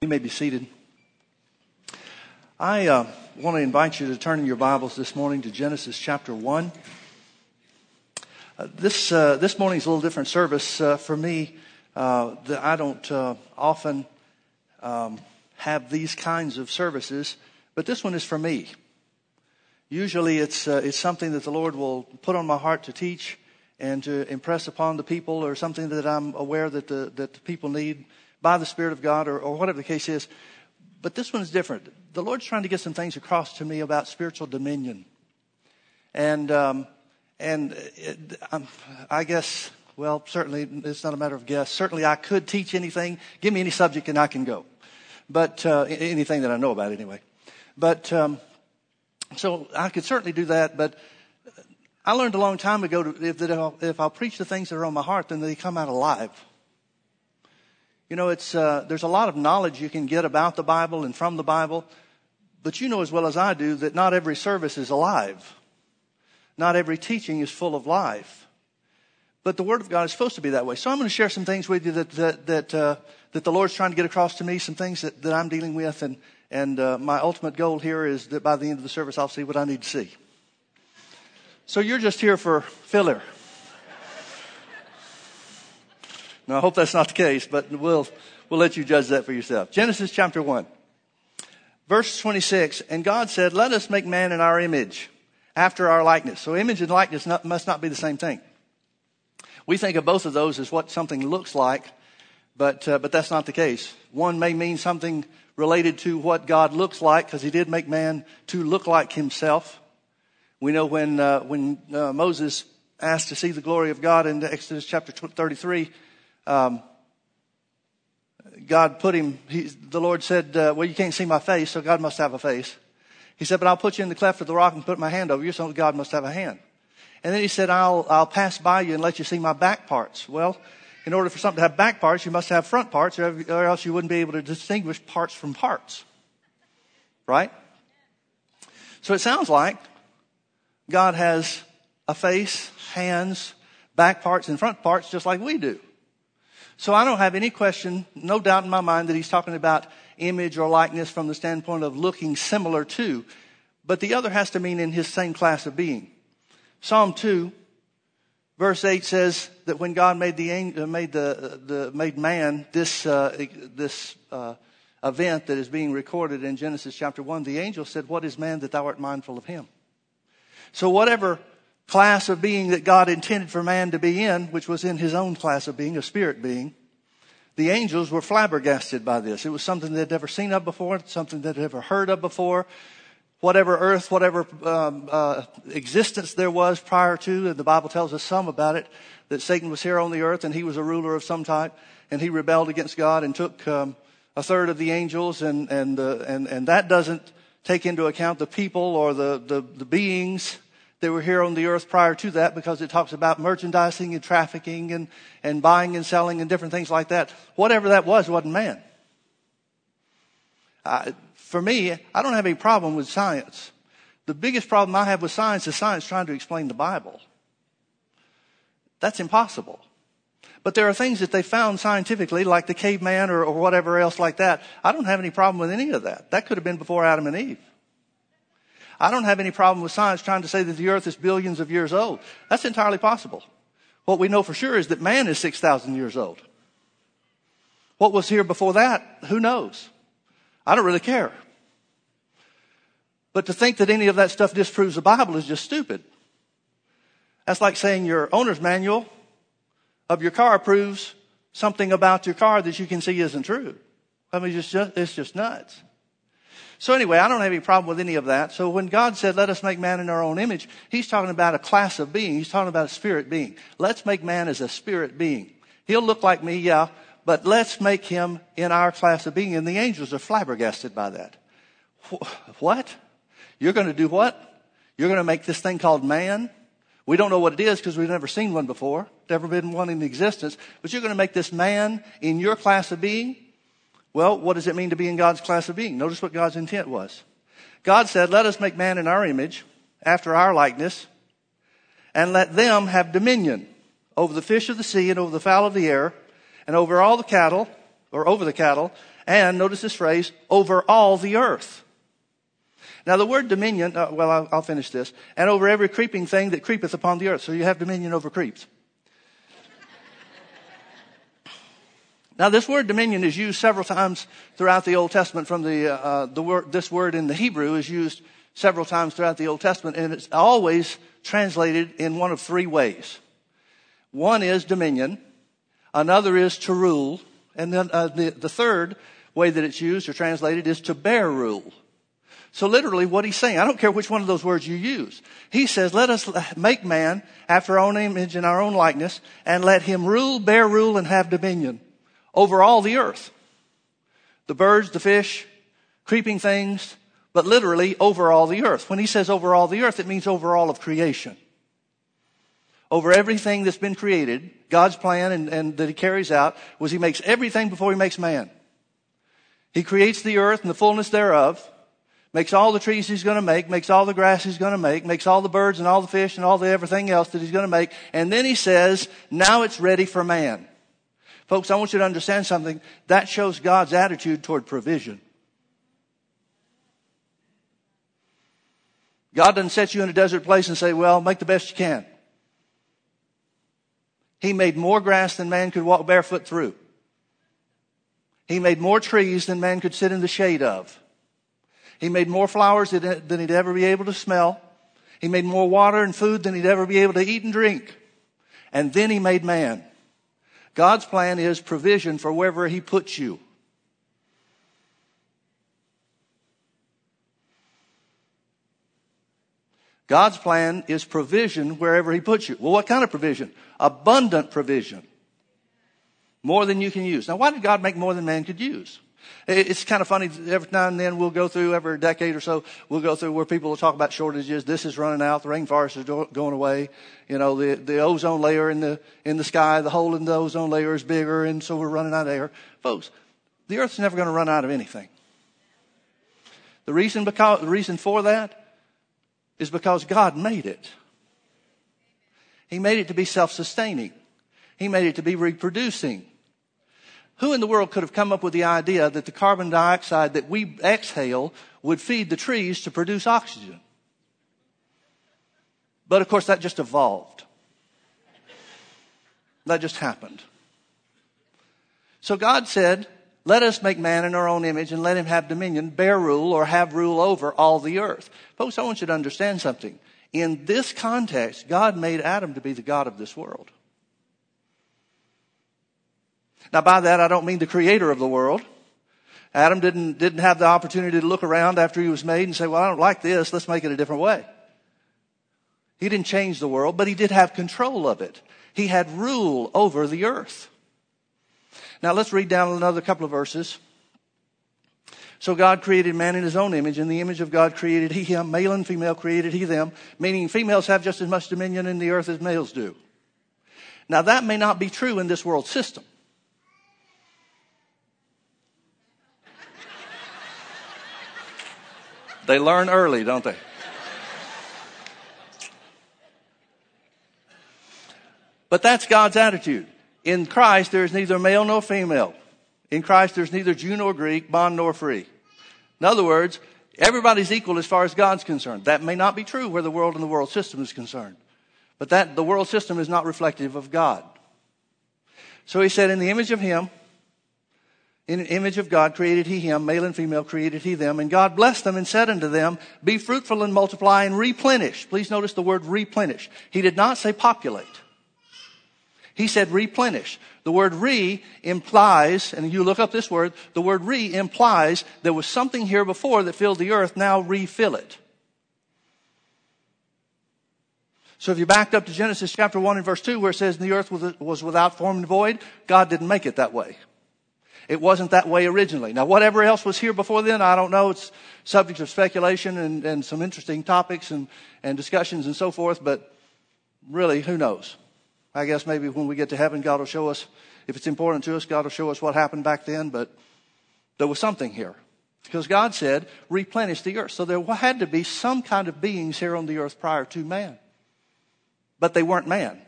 You may be seated. I uh, want to invite you to turn in your Bibles this morning to Genesis chapter 1. Uh, this, uh, this morning's a little different service uh, for me. Uh, that I don't uh, often um, have these kinds of services, but this one is for me. Usually it's, it's something that the Lord will put on my heart to teach and to impress upon the people or something that I'm aware that the, that the people need by the Spirit of God or, or whatever the case is. But this one is different. The Lord's trying to get some things across to me about spiritual dominion. And, um, and it, um, I guess, well, certainly it's not a matter of guess. Certainly I could teach anything. Give me any subject and I can go. But, uh, anything that I know about anyway. But, um, so I could certainly do that, but I learned a long time ago to, if, that if I'll, if I'll preach the things that are on my heart, then they come out alive. You know, it's, uh, there's a lot of knowledge you can get about the Bible and from the Bible, but you know as well as I do that not every service is alive. Not every teaching is full of life. But the Word of God is supposed to be that way. So I'm going to share some things with you that, that, that, uh, that the Lord's trying to get across to me, some things that, that I'm dealing with, and, and uh, my ultimate goal here is that by the end of the service I'll see what I need to see. So you're just here for filler. Now, I hope that's not the case, but we'll, we'll let you judge that for yourself. Genesis chapter 1, verse 26. And God said, Let us make man in our image, after our likeness. So, image and likeness not, must not be the same thing. We think of both of those as what something looks like, but, uh, but that's not the case. One may mean something related to what God looks like, because he did make man to look like himself. We know when, uh, when uh, Moses asked to see the glory of God in Exodus chapter 33, um, God put him, he, the Lord said, uh, well, you can't see my face, so God must have a face. He said, but I'll put you in the cleft of the rock and put my hand over you, so God must have a hand. And then he said, I'll, I'll pass by you and let you see my back parts. Well, in order for something to have back parts, you must have front parts, or, or else you wouldn't be able to distinguish parts from parts. Right? So it sounds like God has a face, hands, back parts, and front parts just like we do. So I don't have any question, no doubt in my mind that he's talking about image or likeness from the standpoint of looking similar to, but the other has to mean in his same class of being. Psalm 2, verse 8 says that when God made the, uh, made the, the made man, this, uh, this, uh, event that is being recorded in Genesis chapter 1, the angel said, What is man that thou art mindful of him? So whatever class of being that God intended for man to be in, which was in his own class of being, a spirit being, the angels were flabbergasted by this. It was something they'd never seen of before, something they'd never heard of before. Whatever earth, whatever um, uh, existence there was prior to, and the Bible tells us some about it, that Satan was here on the earth and he was a ruler of some type, and he rebelled against God and took um, a third of the angels, and and, uh, and and that doesn't take into account the people or the, the, the beings that were here on the earth prior to that because it talks about merchandising and trafficking and, and buying and selling and different things like that. Whatever that was wasn't man. Uh, for me, I don't have any problem with science. The biggest problem I have with science is science trying to explain the Bible. That's impossible. But there are things that they found scientifically, like the caveman or, or whatever else like that. I don't have any problem with any of that. That could have been before Adam and Eve. I don't have any problem with science trying to say that the earth is billions of years old. That's entirely possible. What we know for sure is that man is 6,000 years old. What was here before that? Who knows? I don't really care. But to think that any of that stuff disproves the Bible is just stupid. That's like saying your owner's manual of your car proves something about your car that you can see isn't true. I mean, it's just, it's just nuts. So anyway, I don't have any problem with any of that. So when God said, let us make man in our own image, he's talking about a class of being. He's talking about a spirit being. Let's make man as a spirit being. He'll look like me, yeah, but let's make him in our class of being. And the angels are flabbergasted by that. What? You're going to do what? You're going to make this thing called man? We don't know what it is because we've never seen one before, never been one in existence, but you're going to make this man in your class of being? Well, what does it mean to be in God's class of being? Notice what God's intent was. God said, let us make man in our image, after our likeness, and let them have dominion over the fish of the sea and over the fowl of the air and over all the cattle, or over the cattle, And notice this phrase, over all the earth. Now the word dominion, uh, well, I'll, I'll finish this. And over every creeping thing that creepeth upon the earth. So you have dominion over creeps. Now, this word dominion is used several times throughout the Old Testament. From the, uh, the word, this word in the Hebrew is used several times throughout the Old Testament, and it's always translated in one of three ways. One is dominion, another is to rule, and then uh, the, the third way that it's used or translated is to bear rule. So literally what he's saying, I don't care which one of those words you use. He says, let us make man after our own image and our own likeness and let him rule, bear rule, and have dominion over all the earth. The birds, the fish, creeping things, but literally over all the earth. When he says over all the earth, it means over all of creation. Over everything that's been created, God's plan and, and that he carries out was he makes everything before he makes man. He creates the earth and the fullness thereof, makes all the trees he's going to make, makes all the grass he's going to make, makes all the birds and all the fish and all the everything else that he's going to make, and then he says, now it's ready for man. Folks, I want you to understand something. That shows God's attitude toward provision. God doesn't set you in a desert place and say, well, make the best you can. He made more grass than man could walk barefoot through. He made more trees than man could sit in the shade of. He made more flowers than he'd ever be able to smell. He made more water and food than he'd ever be able to eat and drink. And then he made man. God's plan is provision for wherever He puts you. God's plan is provision wherever He puts you. Well, what kind of provision? Abundant provision. More than you can use. Now, why did God make more than man could use? It's kind of funny. Every now and then we'll go through, every decade or so, we'll go through where people will talk about shortages. This is running out. The rainforest is going away. You know, the, the ozone layer in the, in the sky, the hole in the ozone layer is bigger, and so we're running out of air. Folks, the earth's never going to run out of anything. The reason, because, the reason for that is because God made it. He made it to be self-sustaining. He made it to be reproducing. Who in the world could have come up with the idea that the carbon dioxide that we exhale would feed the trees to produce oxygen? But of course, that just evolved. That just happened. So God said, let us make man in our own image and let him have dominion, bear rule, or have rule over all the earth. Folks, I want you to understand something. In this context, God made Adam to be the God of this world. Now by that, I don't mean the creator of the world. Adam didn't, didn't have the opportunity to look around after he was made and say, well, I don't like this. Let's make it a different way. He didn't change the world, but he did have control of it. He had rule over the earth. Now let's read down another couple of verses. So God created man in his own image. In the image of God created he him. Male and female created he them. Meaning females have just as much dominion in the earth as males do. Now that may not be true in this world system. They learn early, don't they? But that's God's attitude. In Christ, there is neither male nor female. In Christ, there's neither Jew nor Greek, bond nor free. In other words, everybody's equal as far as God's concerned. That may not be true where the world and the world system is concerned. But that, the world system is not reflective of God. So he said, in the image of him, in image of God created he him, male and female created he them, and God blessed them and said unto them, Be fruitful and multiply and replenish. Please notice the word replenish. He did not say populate. He said replenish. The word re implies, and you look up this word, the word re implies there was something here before that filled the earth, now refill it. So if you backed up to Genesis chapter 1 and verse 2 where it says the earth was without form and void, God didn't make it that way. It wasn't that way originally. Now, whatever else was here before then, I don't know. It's subject of speculation and, and some interesting topics and, and discussions and so forth, but really, who knows? I guess maybe when we get to heaven, God will show us, if it's important to us, God will show us what happened back then, but there was something here. Because God said, replenish the earth. So there had to be some kind of beings here on the earth prior to man. But they weren't man.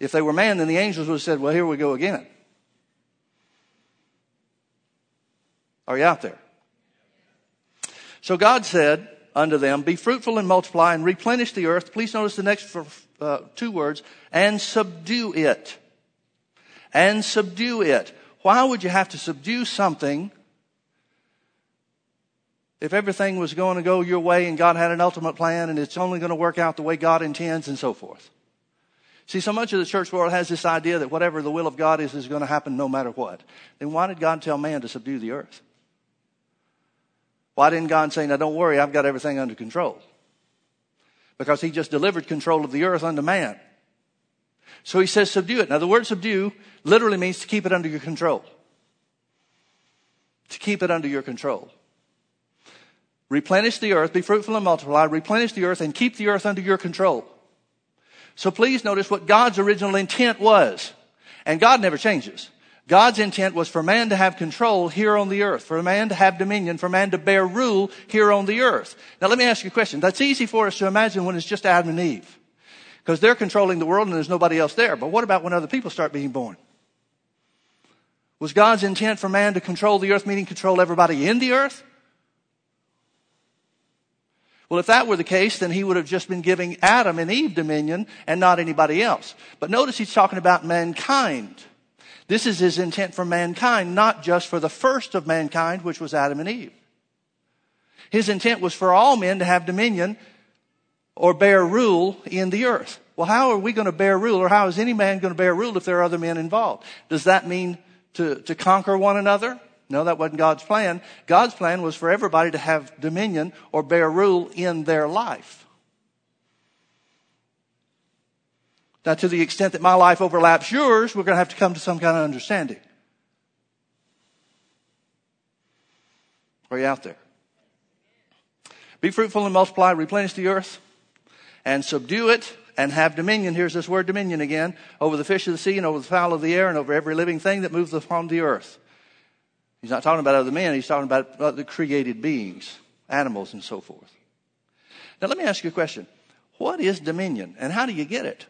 If they were man, then the angels would have said, well, here we go again. Are you out there? So God said unto them, Be fruitful and multiply and replenish the earth. Please notice the next uh, two words, and subdue it. And subdue it. Why would you have to subdue something if everything was going to go your way and God had an ultimate plan and it's only going to work out the way God intends and so forth? See, so much of the church world has this idea that whatever the will of God is, is going to happen no matter what. Then why did God tell man to subdue the earth? Why didn't God say, now don't worry, I've got everything under control? Because he just delivered control of the earth unto man. So he says subdue it. Now the word subdue literally means to keep it under your control. To keep it under your control. Replenish the earth, be fruitful and multiply, replenish the earth and keep the earth under your control. So please notice what God's original intent was. And God never changes. God's intent was for man to have control here on the earth, for man to have dominion, for man to bear rule here on the earth. Now let me ask you a question. That's easy for us to imagine when it's just Adam and Eve. Because they're controlling the world and there's nobody else there. But what about when other people start being born? Was God's intent for man to control the earth, meaning control everybody in the earth? Well, if that were the case, then he would have just been giving Adam and Eve dominion and not anybody else. But notice he's talking about mankind. This is his intent for mankind, not just for the first of mankind, which was Adam and Eve. His intent was for all men to have dominion or bear rule in the earth. Well, how are we going to bear rule or how is any man going to bear rule if there are other men involved? Does that mean to, to conquer one another? No, that wasn't God's plan. God's plan was for everybody to have dominion or bear rule in their life. Now, to the extent that my life overlaps yours, we're going to have to come to some kind of understanding. Are you out there? Be fruitful and multiply, replenish the earth, and subdue it, and have dominion. Here's this word dominion again over the fish of the sea, and over the fowl of the air, and over every living thing that moves upon the earth. He's not talking about other men, he's talking about other created beings, animals, and so forth. Now, let me ask you a question What is dominion, and how do you get it?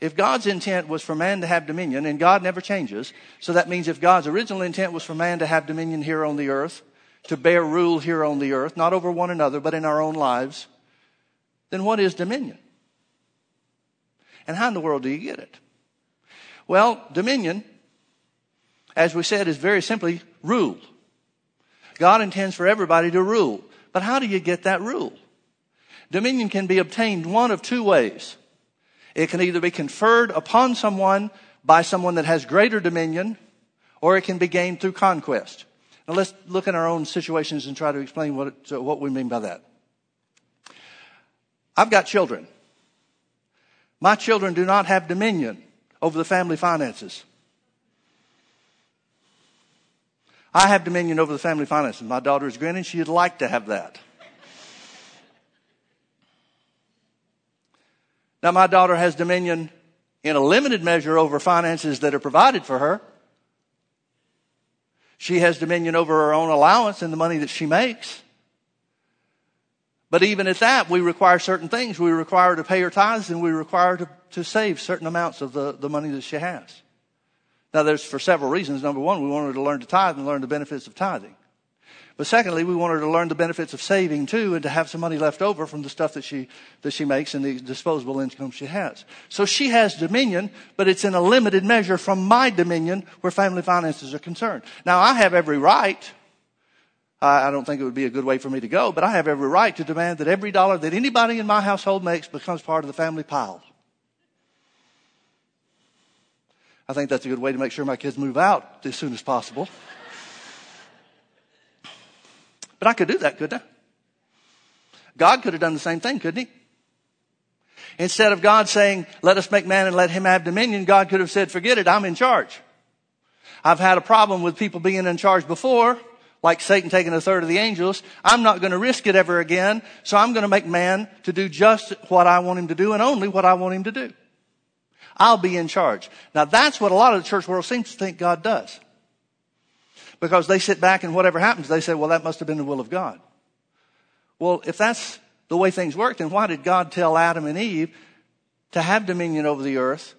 If God's intent was for man to have dominion, and God never changes, so that means if God's original intent was for man to have dominion here on the earth, to bear rule here on the earth, not over one another, but in our own lives, then what is dominion? And how in the world do you get it? Well, dominion as we said, is very simply rule. God intends for everybody to rule. But how do you get that rule? Dominion can be obtained one of two ways. It can either be conferred upon someone by someone that has greater dominion, or it can be gained through conquest. Now let's look at our own situations and try to explain what, it, what we mean by that. I've got children. My children do not have dominion over the family finances. I have dominion over the family finances. My daughter is grinning. She'd like to have that. Now, my daughter has dominion in a limited measure over finances that are provided for her. She has dominion over her own allowance and the money that she makes. But even at that, we require certain things. We require her to pay her tithes and we require her to, to save certain amounts of the, the money that she has. Now, there's for several reasons. Number one, we want her to learn to tithe and learn the benefits of tithing. But secondly, we want her to learn the benefits of saving too and to have some money left over from the stuff that she, that she makes and the disposable income she has. So she has dominion, but it's in a limited measure from my dominion where family finances are concerned. Now I have every right. I don't think it would be a good way for me to go, but I have every right to demand that every dollar that anybody in my household makes becomes part of the family pile. I think that's a good way to make sure my kids move out as soon as possible. But I could do that, couldn't I? God could have done the same thing, couldn't he? Instead of God saying, let us make man and let him have dominion, God could have said, forget it, I'm in charge. I've had a problem with people being in charge before, like Satan taking a third of the angels. I'm not going to risk it ever again, so I'm going to make man to do just what I want him to do and only what I want him to do. I'll be in charge. Now that's what a lot of the church world seems to think God does. Because they sit back and whatever happens, they say, well, that must have been the will of God. Well, if that's the way things work, then why did God tell Adam and Eve to have dominion over the earth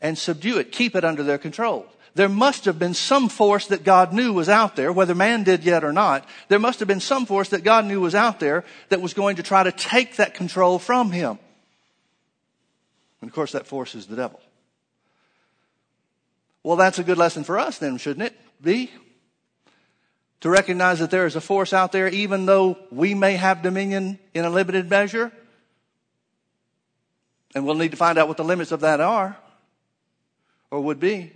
and subdue it, keep it under their control? there must have been some force that God knew was out there, whether man did yet or not. There must have been some force that God knew was out there that was going to try to take that control from him. And of course, that force is the devil. Well, that's a good lesson for us then, shouldn't it be? To recognize that there is a force out there, even though we may have dominion in a limited measure. And we'll need to find out what the limits of that are, or would be.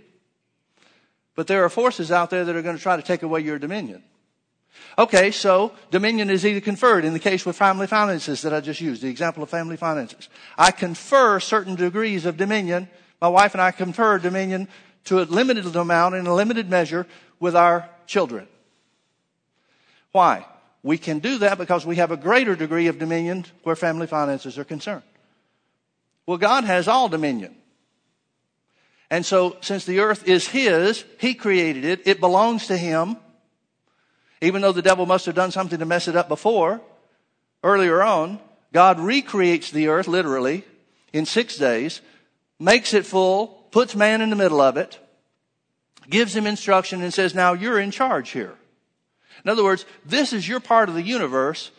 But there are forces out there that are going to try to take away your dominion. Okay, so dominion is either conferred in the case with family finances that I just used, the example of family finances. I confer certain degrees of dominion. My wife and I confer dominion to a limited amount in a limited measure with our children. Why? We can do that because we have a greater degree of dominion where family finances are concerned. Well, God has all dominion. And so, since the earth is His, He created it, it belongs to Him. Even though the devil must have done something to mess it up before, earlier on, God recreates the earth literally in six days, makes it full, puts man in the middle of it, gives him instruction and says, now you're in charge here. In other words, this is your part of the universe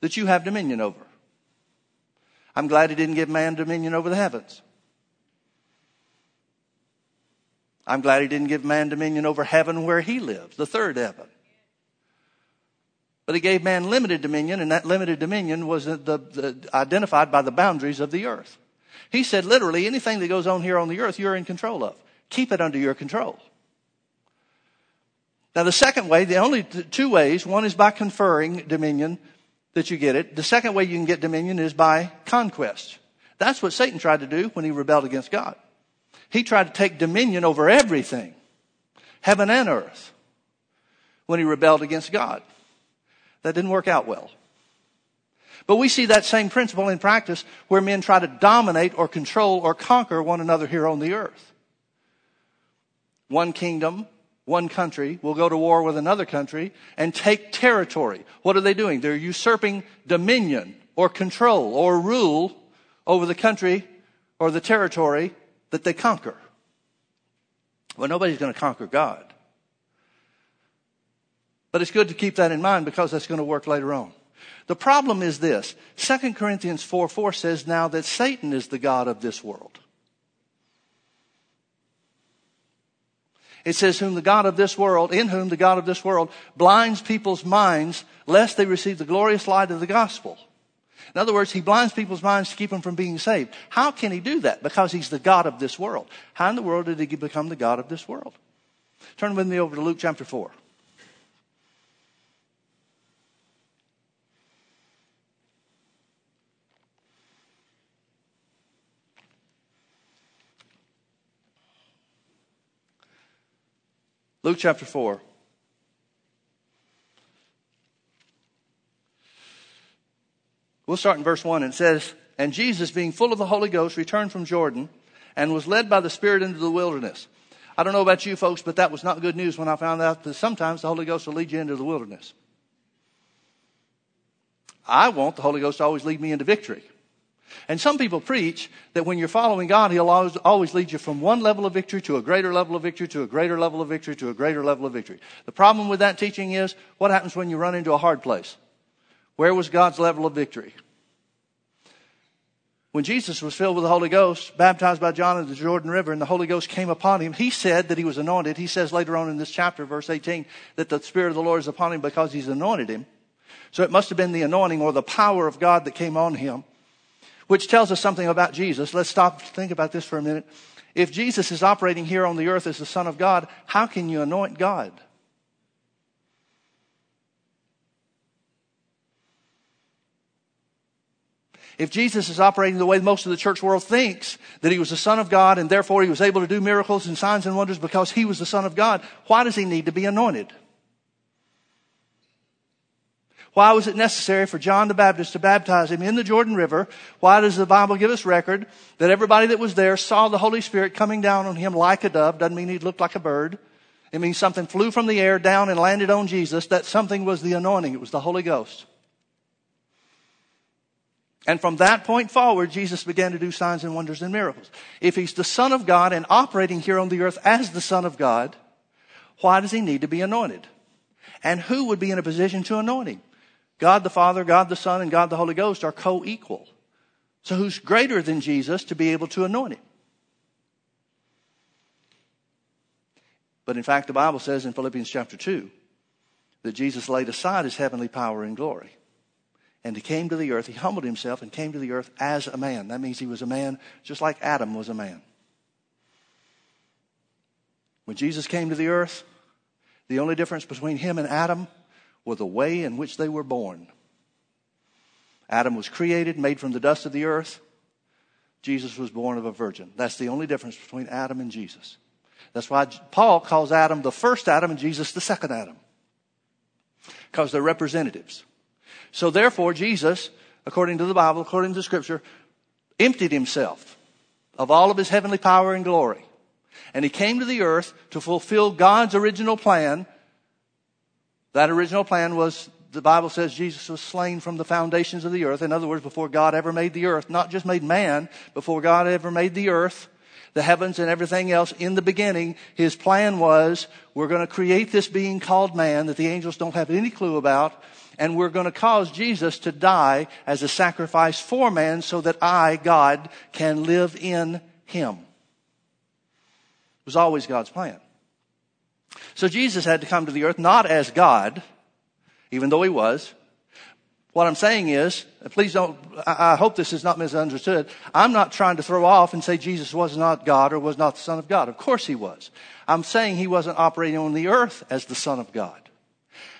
that you have dominion over. I'm glad he didn't give man dominion over the heavens. I'm glad he didn't give man dominion over heaven where he lives, the third heaven. But he gave man limited dominion, and that limited dominion was the, the, the, identified by the boundaries of the earth. He said literally, anything that goes on here on the earth, you're in control of. Keep it under your control. Now, the second way, the only two ways, one is by conferring dominion that you get it. The second way you can get dominion is by conquest. That's what Satan tried to do when he rebelled against God. He tried to take dominion over everything, heaven and earth, when he rebelled against God. That didn't work out well. But we see that same principle in practice where men try to dominate or control or conquer one another here on the earth. One kingdom, one country will go to war with another country and take territory. What are they doing? They're usurping dominion or control or rule over the country or the territory that they conquer. Well, nobody's going to conquer God. But it's good to keep that in mind because that's going to work later on. The problem is this 2 Corinthians 4 4 says now that Satan is the God of this world. It says, whom the God of this world, in whom the God of this world blinds people's minds lest they receive the glorious light of the gospel. In other words, he blinds people's minds to keep them from being saved. How can he do that? Because he's the God of this world. How in the world did he become the God of this world? Turn with me over to Luke chapter 4. Luke chapter 4. We'll start in verse 1. And it says, And Jesus, being full of the Holy Ghost, returned from Jordan and was led by the Spirit into the wilderness. I don't know about you folks, but that was not good news when I found out that sometimes the Holy Ghost will lead you into the wilderness. I want the Holy Ghost to always lead me into victory. And some people preach that when you're following God, He'll always, always lead you from one level of victory to a greater level of victory to a greater level of victory to a greater level of victory. The problem with that teaching is what happens when you run into a hard place? Where was God's level of victory? When Jesus was filled with the Holy Ghost, baptized by John in the Jordan River, and the Holy Ghost came upon him, he said that he was anointed. He says later on in this chapter, verse 18, that the Spirit of the Lord is upon him because he's anointed him. So it must have been the anointing or the power of God that came on him, which tells us something about Jesus. Let's stop think about this for a minute. If Jesus is operating here on the earth as the Son of God, how can you anoint God? If Jesus is operating the way most of the church world thinks, that he was the Son of God and therefore he was able to do miracles and signs and wonders because he was the Son of God, why does he need to be anointed? Why was it necessary for John the Baptist to baptize him in the Jordan River? Why does the Bible give us record that everybody that was there saw the Holy Spirit coming down on him like a dove? Doesn't mean he looked like a bird. It means something flew from the air down and landed on Jesus. That something was the anointing. It was the Holy Ghost. And from that point forward, Jesus began to do signs and wonders and miracles. If he's the Son of God and operating here on the earth as the Son of God, why does he need to be anointed? And who would be in a position to anoint him? God the Father, God the Son, and God the Holy Ghost are co-equal. So who's greater than Jesus to be able to anoint him? But in fact, the Bible says in Philippians chapter 2 that Jesus laid aside his heavenly power and glory. And he came to the earth, he humbled himself and came to the earth as a man. That means he was a man just like Adam was a man. When Jesus came to the earth, the only difference between him and Adam was the way in which they were born. Adam was created, made from the dust of the earth. Jesus was born of a virgin. That's the only difference between Adam and Jesus. That's why Paul calls Adam the first Adam and Jesus the second Adam. Because they're representatives. So therefore, Jesus, according to the Bible, according to Scripture, emptied himself of all of his heavenly power and glory. And he came to the earth to fulfill God's original plan. That original plan was, the Bible says Jesus was slain from the foundations of the earth. In other words, before God ever made the earth, not just made man, before God ever made the earth, the heavens and everything else in the beginning, his plan was we're going to create this being called man that the angels don't have any clue about and we're going to cause Jesus to die as a sacrifice for man so that I, God, can live in him. It was always God's plan. So Jesus had to come to the earth not as God, even though he was. What I'm saying is, please don't, I hope this is not misunderstood. I'm not trying to throw off and say Jesus was not God or was not the Son of God. Of course he was. I'm saying he wasn't operating on the earth as the Son of God.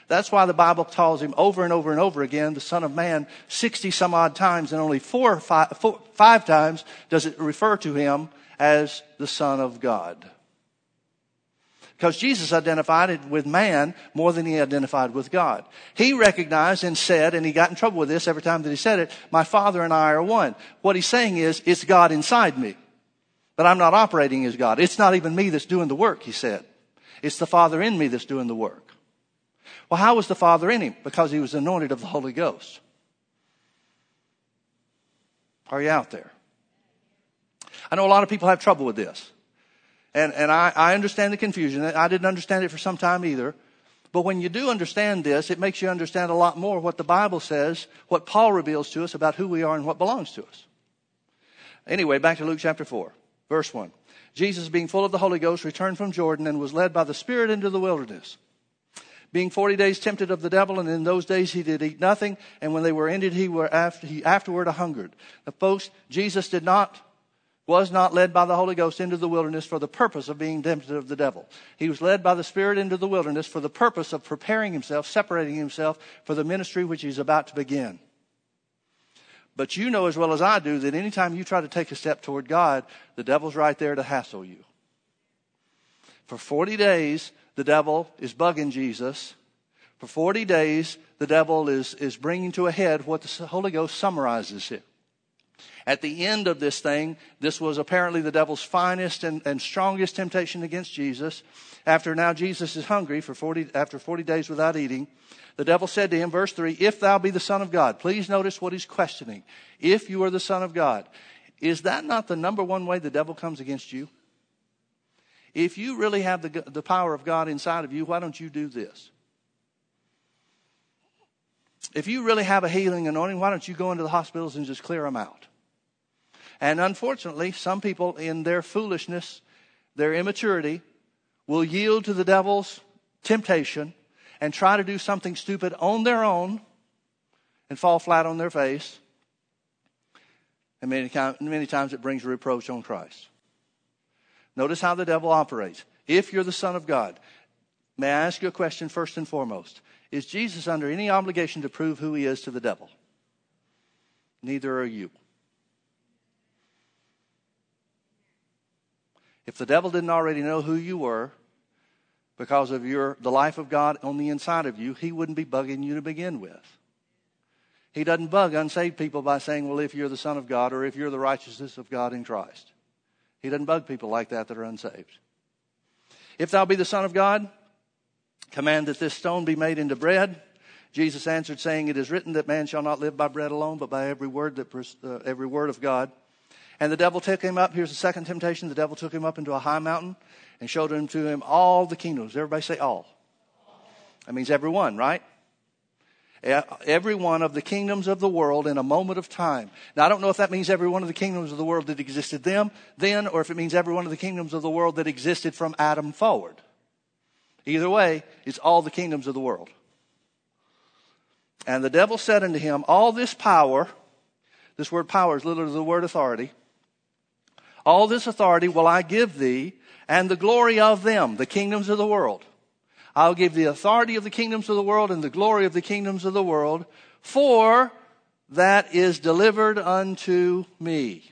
That's why the Bible calls him over and over and over again the Son of Man 60 some odd times, and only four or five, four, five times does it refer to him as the Son of God. Because Jesus identified with man more than he identified with God. He recognized and said, and he got in trouble with this every time that he said it, my Father and I are one. What he's saying is, it's God inside me. But I'm not operating as God. It's not even me that's doing the work, he said. It's the Father in me that's doing the work. Well, how was the Father in him? Because he was anointed of the Holy Ghost. Are you out there? I know a lot of people have trouble with this. And, and I, I understand the confusion. I didn't understand it for some time either. But when you do understand this, it makes you understand a lot more what the Bible says, what Paul reveals to us about who we are and what belongs to us. Anyway, back to Luke chapter 4, verse 1. Jesus, being full of the Holy Ghost, returned from Jordan and was led by the Spirit into the wilderness being 40 days tempted of the devil, and in those days he did eat nothing, and when they were ended, he, were after, he afterward hungered. Now, folks, Jesus did not, was not led by the Holy Ghost into the wilderness for the purpose of being tempted of the devil. He was led by the Spirit into the wilderness for the purpose of preparing himself, separating himself for the ministry which he's about to begin. But you know as well as I do that anytime you try to take a step toward God, the devil's right there to hassle you. For 40 days, the devil is bugging Jesus. For 40 days, the devil is, is bringing to a head what the Holy Ghost summarizes it. At the end of this thing, this was apparently the devil's finest and, and strongest temptation against Jesus. After now Jesus is hungry for 40, after 40 days without eating, the devil said to him, verse 3, If thou be the Son of God. Please notice what he's questioning. If you are the Son of God. Is that not the number one way the devil comes against you? If you really have the, the power of God inside of you, why don't you do this? If you really have a healing anointing, why don't you go into the hospitals and just clear them out? And unfortunately, some people in their foolishness, their immaturity, will yield to the devil's temptation and try to do something stupid on their own and fall flat on their face. And many, many times it brings reproach on Christ. Notice how the devil operates. If you're the Son of God, may I ask you a question first and foremost? Is Jesus under any obligation to prove who he is to the devil? Neither are you. If the devil didn't already know who you were because of your the life of God on the inside of you, he wouldn't be bugging you to begin with. He doesn't bug unsaved people by saying, "Well, if you're the son of God or if you're the righteousness of God in Christ." He doesn't bug people like that that are unsaved. If thou be the Son of God, command that this stone be made into bread. Jesus answered, saying, It is written that man shall not live by bread alone, but by every word that uh, every word of God. And the devil took him up. Here's the second temptation. The devil took him up into a high mountain and showed him to him all the kingdoms. Everybody say all. That means every one, right? Every one of the kingdoms of the world in a moment of time. Now, I don't know if that means every one of the kingdoms of the world that existed them, then, or if it means every one of the kingdoms of the world that existed from Adam forward. Either way, it's all the kingdoms of the world. And the devil said unto him, All this power, this word power is literally the word authority, all this authority will I give thee, and the glory of them, the kingdoms of the world. I'll give the authority of the kingdoms of the world and the glory of the kingdoms of the world, for that is delivered unto me.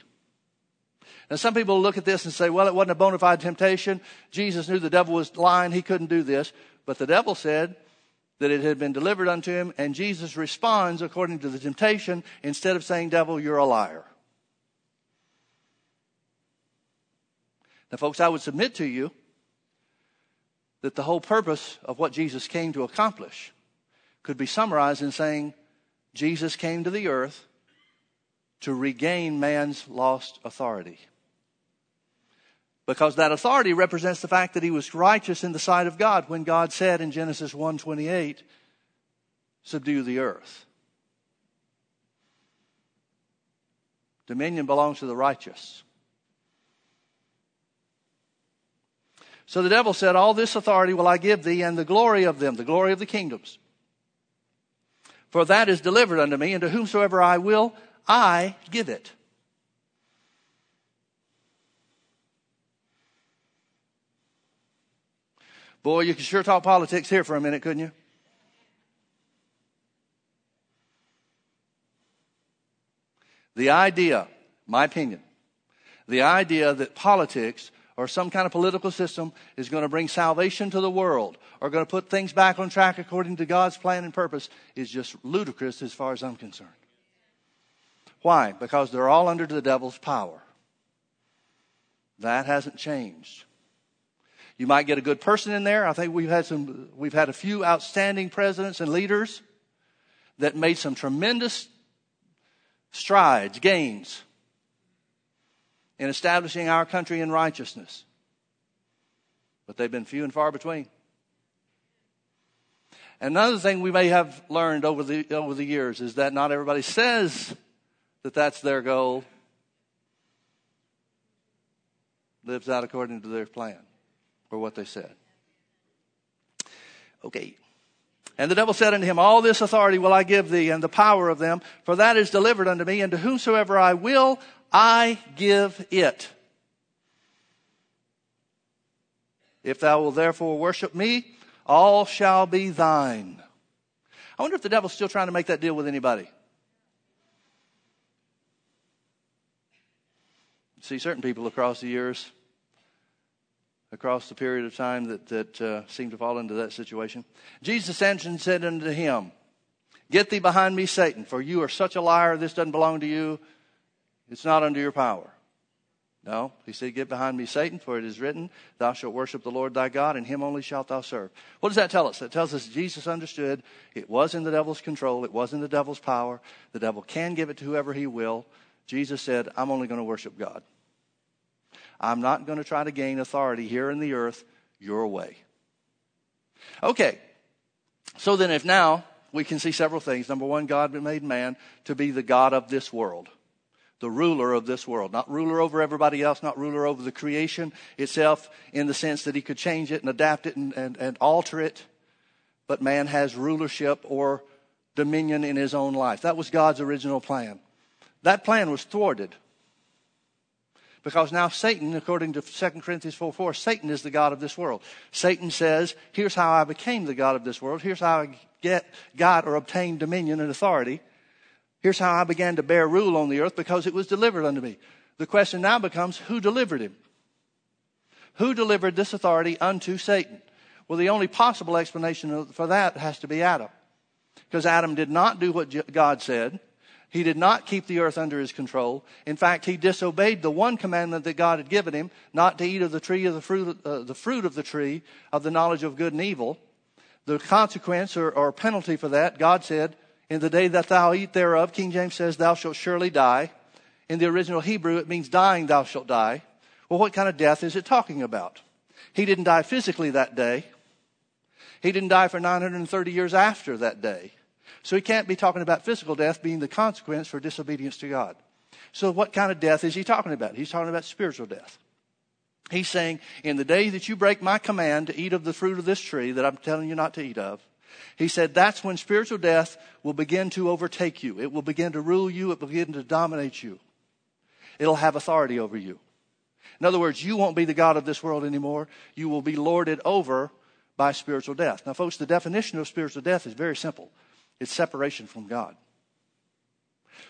Now, some people look at this and say, well, it wasn't a bona fide temptation. Jesus knew the devil was lying. He couldn't do this. But the devil said that it had been delivered unto him, and Jesus responds according to the temptation instead of saying, devil, you're a liar. Folks, I would submit to you that the whole purpose of what Jesus came to accomplish could be summarized in saying, Jesus came to the earth to regain man's lost authority. Because that authority represents the fact that he was righteous in the sight of God when God said in Genesis 1:28, subdue the earth. Dominion belongs to the righteous. So the devil said, All this authority will I give thee, and the glory of them, the glory of the kingdoms. For that is delivered unto me, and to whomsoever I will, I give it. Boy, you could sure talk politics here for a minute, couldn't you? The idea, my opinion, the idea that politics or some kind of political system is going to bring salvation to the world or going to put things back on track according to God's plan and purpose is just ludicrous as far as I'm concerned. Why? Because they're all under the devil's power. That hasn't changed. You might get a good person in there. I think we've had some, we've had a few outstanding presidents and leaders that made some tremendous strides, gains in establishing our country in righteousness. But they've been few and far between. Another thing we may have learned over the, over the years is that not everybody says that that's their goal, lives out according to their plan or what they said. Okay. And the devil said unto him, All this authority will I give thee, and the power of them, for that is delivered unto me, and to whomsoever I will, I give it. If thou wilt therefore worship me, all shall be thine. I wonder if the devil's still trying to make that deal with anybody. See certain people across the years, across the period of time that, that uh, seem to fall into that situation. Jesus answered and said unto him, Get thee behind me, Satan, for you are such a liar, this doesn't belong to you. It's not under your power. No, he said, Get behind me, Satan, for it is written, Thou shalt worship the Lord thy God, and him only shalt thou serve. What does that tell us? It tells us Jesus understood it was in the devil's control, it was in the devil's power. The devil can give it to whoever he will. Jesus said, I'm only going to worship God. I'm not going to try to gain authority here in the earth your way. Okay, so then if now we can see several things. Number one, God made man to be the God of this world the ruler of this world. Not ruler over everybody else, not ruler over the creation itself in the sense that he could change it and adapt it and, and, and alter it. But man has rulership or dominion in his own life. That was God's original plan. That plan was thwarted. Because now Satan, according to 2 Corinthians 4 4, Satan is the God of this world. Satan says, Here's how I became the God of this world. Here's how I get, got or obtained dominion and authority. Here's how I began to bear rule on the earth because it was delivered unto me. The question now becomes who delivered him? Who delivered this authority unto Satan? Well, the only possible explanation for that has to be Adam. Because Adam did not do what God said. He did not keep the earth under his control. In fact, he disobeyed the one commandment that God had given him, not to eat of the tree of the fruit, uh, the fruit of the tree of the knowledge of good and evil. the consequence or, or penalty for that, God said, in the day that thou eat thereof, King James says, thou shalt surely die. In the original Hebrew, it means dying, thou shalt die. Well, what kind of death is it talking about? He didn't die physically that day. He didn't die for 930 years after that day. So he can't be talking about physical death being the consequence for disobedience to God. So what kind of death is he talking about? He's talking about spiritual death. He's saying, in the day that you break my command to eat of the fruit of this tree that I'm telling you not to eat of, he said that's when spiritual death will begin to overtake you. It will begin to rule you. It will begin to dominate you. It'll have authority over you. In other words, you won't be the God of this world anymore. You will be lorded over by spiritual death. Now, folks, the definition of spiritual death is very simple it's separation from God.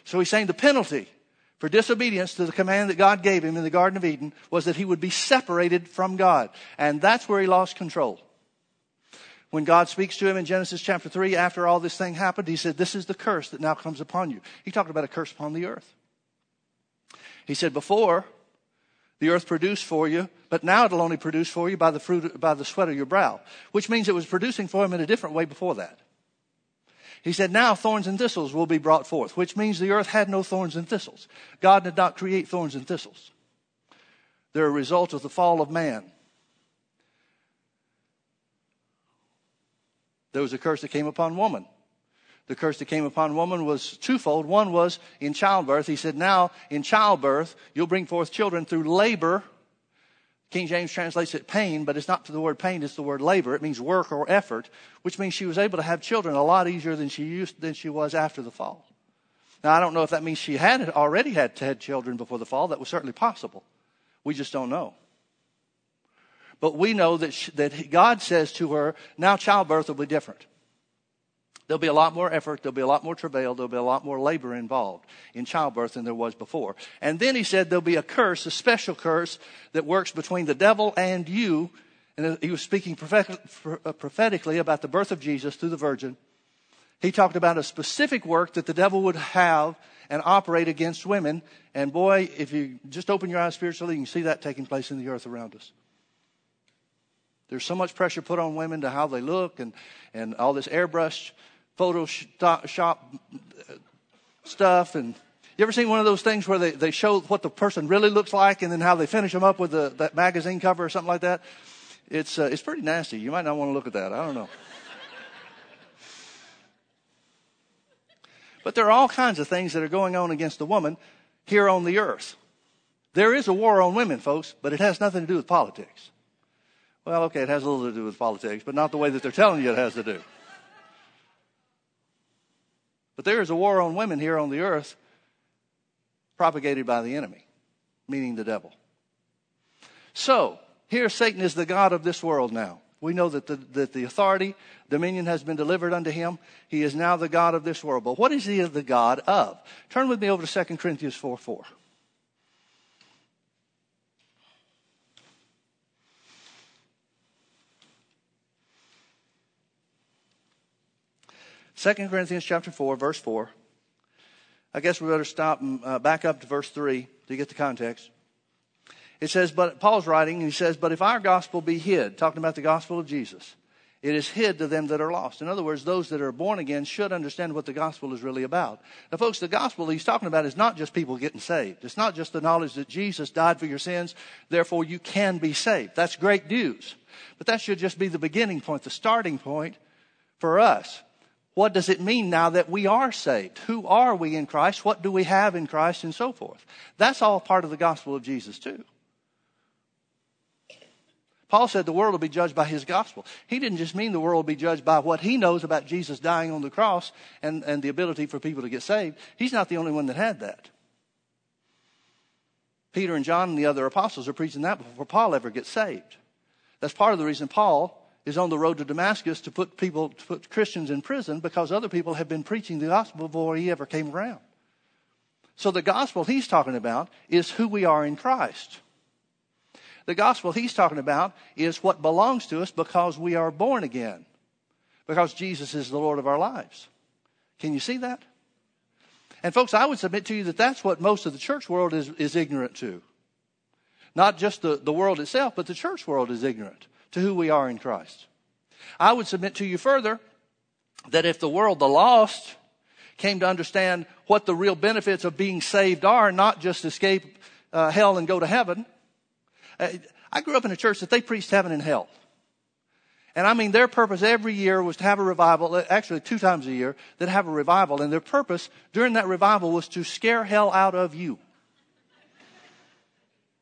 So he's saying the penalty for disobedience to the command that God gave him in the Garden of Eden was that he would be separated from God. And that's where he lost control. When God speaks to him in Genesis chapter 3, after all this thing happened, he said, This is the curse that now comes upon you. He talked about a curse upon the earth. He said, Before, the earth produced for you, but now it'll only produce for you by the fruit, by the sweat of your brow, which means it was producing for him in a different way before that. He said, now thorns and thistles will be brought forth, which means the earth had no thorns and thistles. God did not create thorns and thistles. They're a result of the fall of man. There was a curse that came upon woman the curse that came upon woman was twofold. One was in childbirth. He said, Now in childbirth, you'll bring forth children through labor. King James translates it pain, but it's not to the word pain, it's the word labor. It means work or effort, which means she was able to have children a lot easier than she used than she was after the fall. Now I don't know if that means she had already had had children before the fall. That was certainly possible. We just don't know. But we know that, she, that God says to her, now childbirth will be different. There'll be a lot more effort, there'll be a lot more travail, there'll be a lot more labor involved in childbirth than there was before. And then he said there'll be a curse, a special curse that works between the devil and you. And he was speaking uh, prophetically about the birth of Jesus through the Virgin. He talked about a specific work that the devil would have and operate against women. And boy, if you just open your eyes spiritually, you can see that taking place in the earth around us. There's so much pressure put on women to how they look and, and all this airbrush Photoshop stuff. And you ever seen one of those things where they, they show what the person really looks like and then how they finish them up with the, that magazine cover or something like that? It's, uh, it's pretty nasty. You might not want to look at that. I don't know. But there are all kinds of things that are going on against the woman here on the earth. There is a war on women, folks, but it has nothing to do with politics. Well, okay, it has a little to do with politics, but not the way that they're telling you it has to do. But there is a war on women here on the earth propagated by the enemy, meaning the devil. So, here Satan is the God of this world now. We know that the, that the authority, dominion has been delivered unto him. He is now the God of this world. But what is he the God of? Turn with me over to 2 Corinthians 4 4. 2 Corinthians chapter 4, verse 4. I guess we better stop and uh, back up to verse 3 to get the context. It says, but Paul's writing, he says, but if our gospel be hid, talking about the gospel of Jesus, it is hid to them that are lost. In other words, those that are born again should understand what the gospel is really about. Now, folks, the gospel he's talking about is not just people getting saved. It's not just the knowledge that Jesus died for your sins, therefore you can be saved. That's great news. But that should just be the beginning point, the starting point for us. What does it mean now that we are saved? Who are we in Christ? What do we have in Christ? And so forth. That's all part of the gospel of Jesus, too. Paul said the world will be judged by his gospel. He didn't just mean the world will be judged by what he knows about Jesus dying on the cross and, and the ability for people to get saved. He's not the only one that had that. Peter and John and the other apostles are preaching that before Paul ever gets saved. That's part of the reason Paul is on the road to Damascus to put people, to put Christians in prison because other people have been preaching the gospel before he ever came around. So the gospel he's talking about is who we are in Christ. The gospel he's talking about is what belongs to us because we are born again. Because Jesus is the Lord of our lives. Can you see that? And folks, I would submit to you that that's what most of the church world is, is ignorant to. Not just the, the world itself, but the church world is ignorant to who we are in Christ. I would submit to you further that if the world, the lost, came to understand what the real benefits of being saved are, not just escape uh, hell and go to heaven. Uh, I grew up in a church that they preached heaven and hell. And I mean, their purpose every year was to have a revival, uh, actually two times a year, that have a revival. And their purpose during that revival was to scare hell out of you.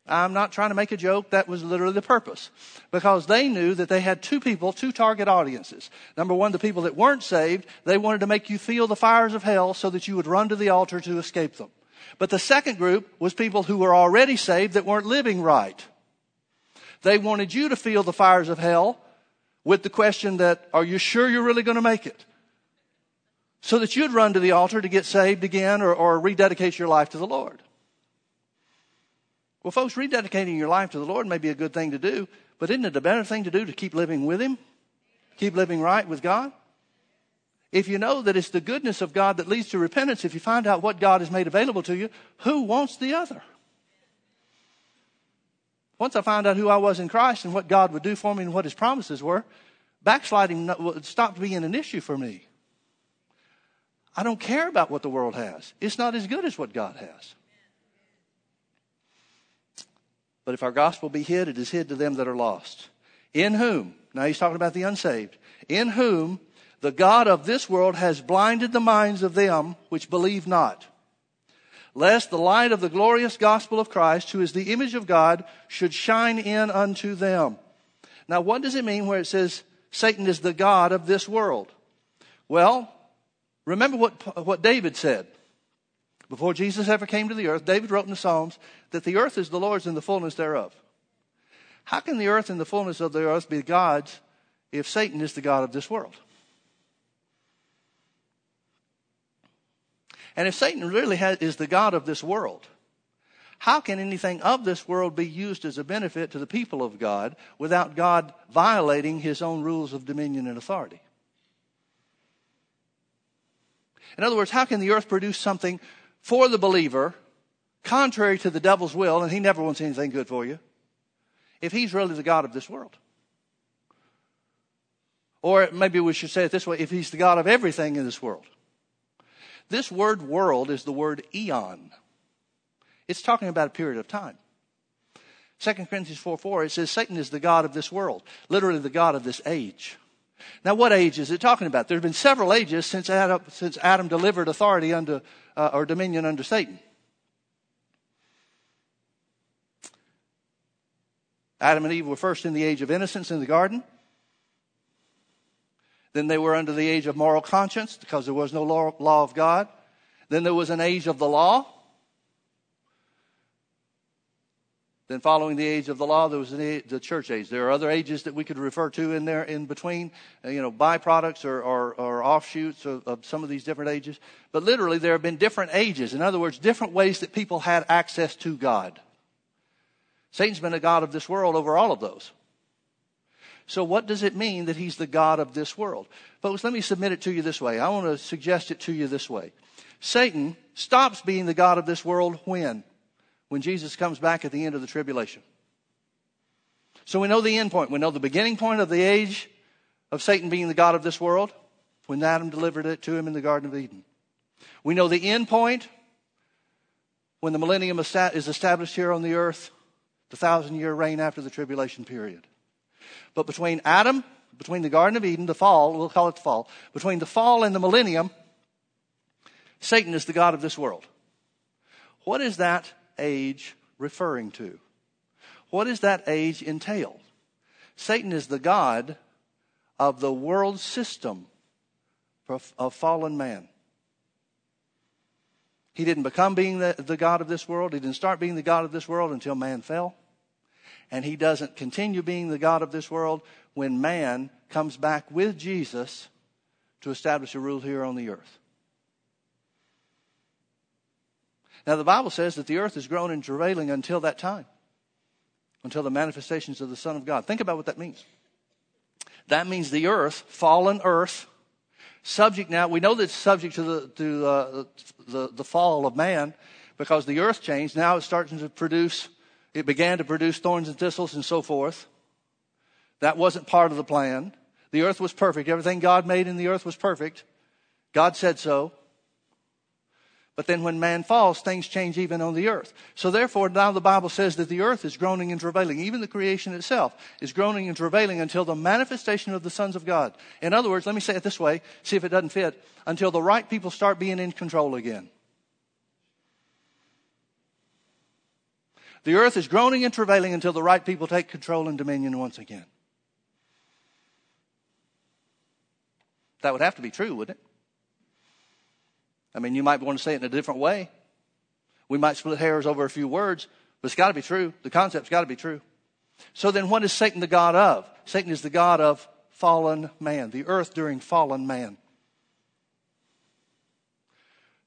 I'm not trying to make a joke. That was literally the purpose. Because they knew that they had two people, two target audiences. Number one, the people that weren't saved. They wanted to make you feel the fires of hell so that you would run to the altar to escape them. But the second group was people who were already saved that weren't living right. They wanted you to feel the fires of hell with the question that, are you sure you're really going to make it? So that you'd run to the altar to get saved again or, or rededicate your life to the Lord. Well, folks, rededicating your life to the Lord may be a good thing to do, but isn't it a better thing to do to keep living with Him? Keep living right with God? If you know that it's the goodness of God that leads to repentance, if you find out what God has made available to you, who wants the other? Once I found out who I was in Christ and what God would do for me and what His promises were, backsliding stopped being an issue for me. I don't care about what the world has. It's not as good as what God has. But if our gospel be hid, it is hid to them that are lost. In whom, now he's talking about the unsaved, in whom the God of this world has blinded the minds of them which believe not, lest the light of the glorious gospel of Christ, who is the image of God, should shine in unto them. Now, what does it mean where it says Satan is the God of this world? Well, remember what, what David said. Before Jesus ever came to the earth, David wrote in the Psalms that the earth is the Lord's and the fullness thereof. How can the earth and the fullness of the earth be God's if Satan is the God of this world? And if Satan really has, is the God of this world, how can anything of this world be used as a benefit to the people of God without God violating his own rules of dominion and authority? In other words, how can the earth produce something for the believer, contrary to the devil's will, and he never wants anything good for you, if he's really the God of this world. Or maybe we should say it this way if he's the God of everything in this world. This word world is the word eon. It's talking about a period of time. 2 Corinthians 4 4, it says Satan is the God of this world, literally the God of this age. Now, what age is it talking about? There have been several ages since Adam, since Adam delivered authority unto, uh, or dominion under Satan. Adam and Eve were first in the age of innocence in the garden. Then they were under the age of moral conscience because there was no law, law of God. Then there was an age of the law. Then, following the age of the law, there was the, church age. There are other ages that we could refer to in there in between, uh, you know, byproducts or, or, or offshoots of, of, some of these different ages. But literally, there have been different ages. In other words, different ways that people had access to God. Satan's been a God of this world over all of those. So, what does it mean that he's the God of this world? Folks, let me submit it to you this way. I want to suggest it to you this way. Satan stops being the God of this world when? When Jesus comes back at the end of the tribulation. So we know the end point. We know the beginning point of the age of Satan being the God of this world when Adam delivered it to him in the Garden of Eden. We know the end point when the millennium is established here on the earth, the thousand year reign after the tribulation period. But between Adam, between the Garden of Eden, the fall, we'll call it the fall, between the fall and the millennium, Satan is the God of this world. What is that age referring to? What does that age entail? Satan is the God of the world system of fallen man. He didn't become being the, the, God of this world. He didn't start being the God of this world until man fell. And he doesn't continue being the God of this world when man comes back with Jesus to establish a rule here on the earth. Now, the Bible says that the earth is groaning and travailing until that time, until the manifestations of the Son of God. Think about what that means. That means the earth, fallen earth, subject now, we know that it's subject to the, to, uh, the, the fall of man because the earth changed. Now it's starting to produce, it began to produce thorns and thistles and so forth. That wasn't part of the plan. The earth was perfect. Everything God made in the earth was perfect. God said so. But then when man falls, things change even on the earth. So therefore, now the Bible says that the earth is groaning and travailing. Even the creation itself is groaning and travailing until the manifestation of the sons of God. In other words, let me say it this way, see if it doesn't fit, until the right people start being in control again. The earth is groaning and travailing until the right people take control and dominion once again. That would have to be true, wouldn't it? I mean, you might want to say it in a different way. We might split hairs over a few words, but it's got to be true. The concept's got to be true. So then, what is Satan the God of? Satan is the God of fallen man, the earth during fallen man.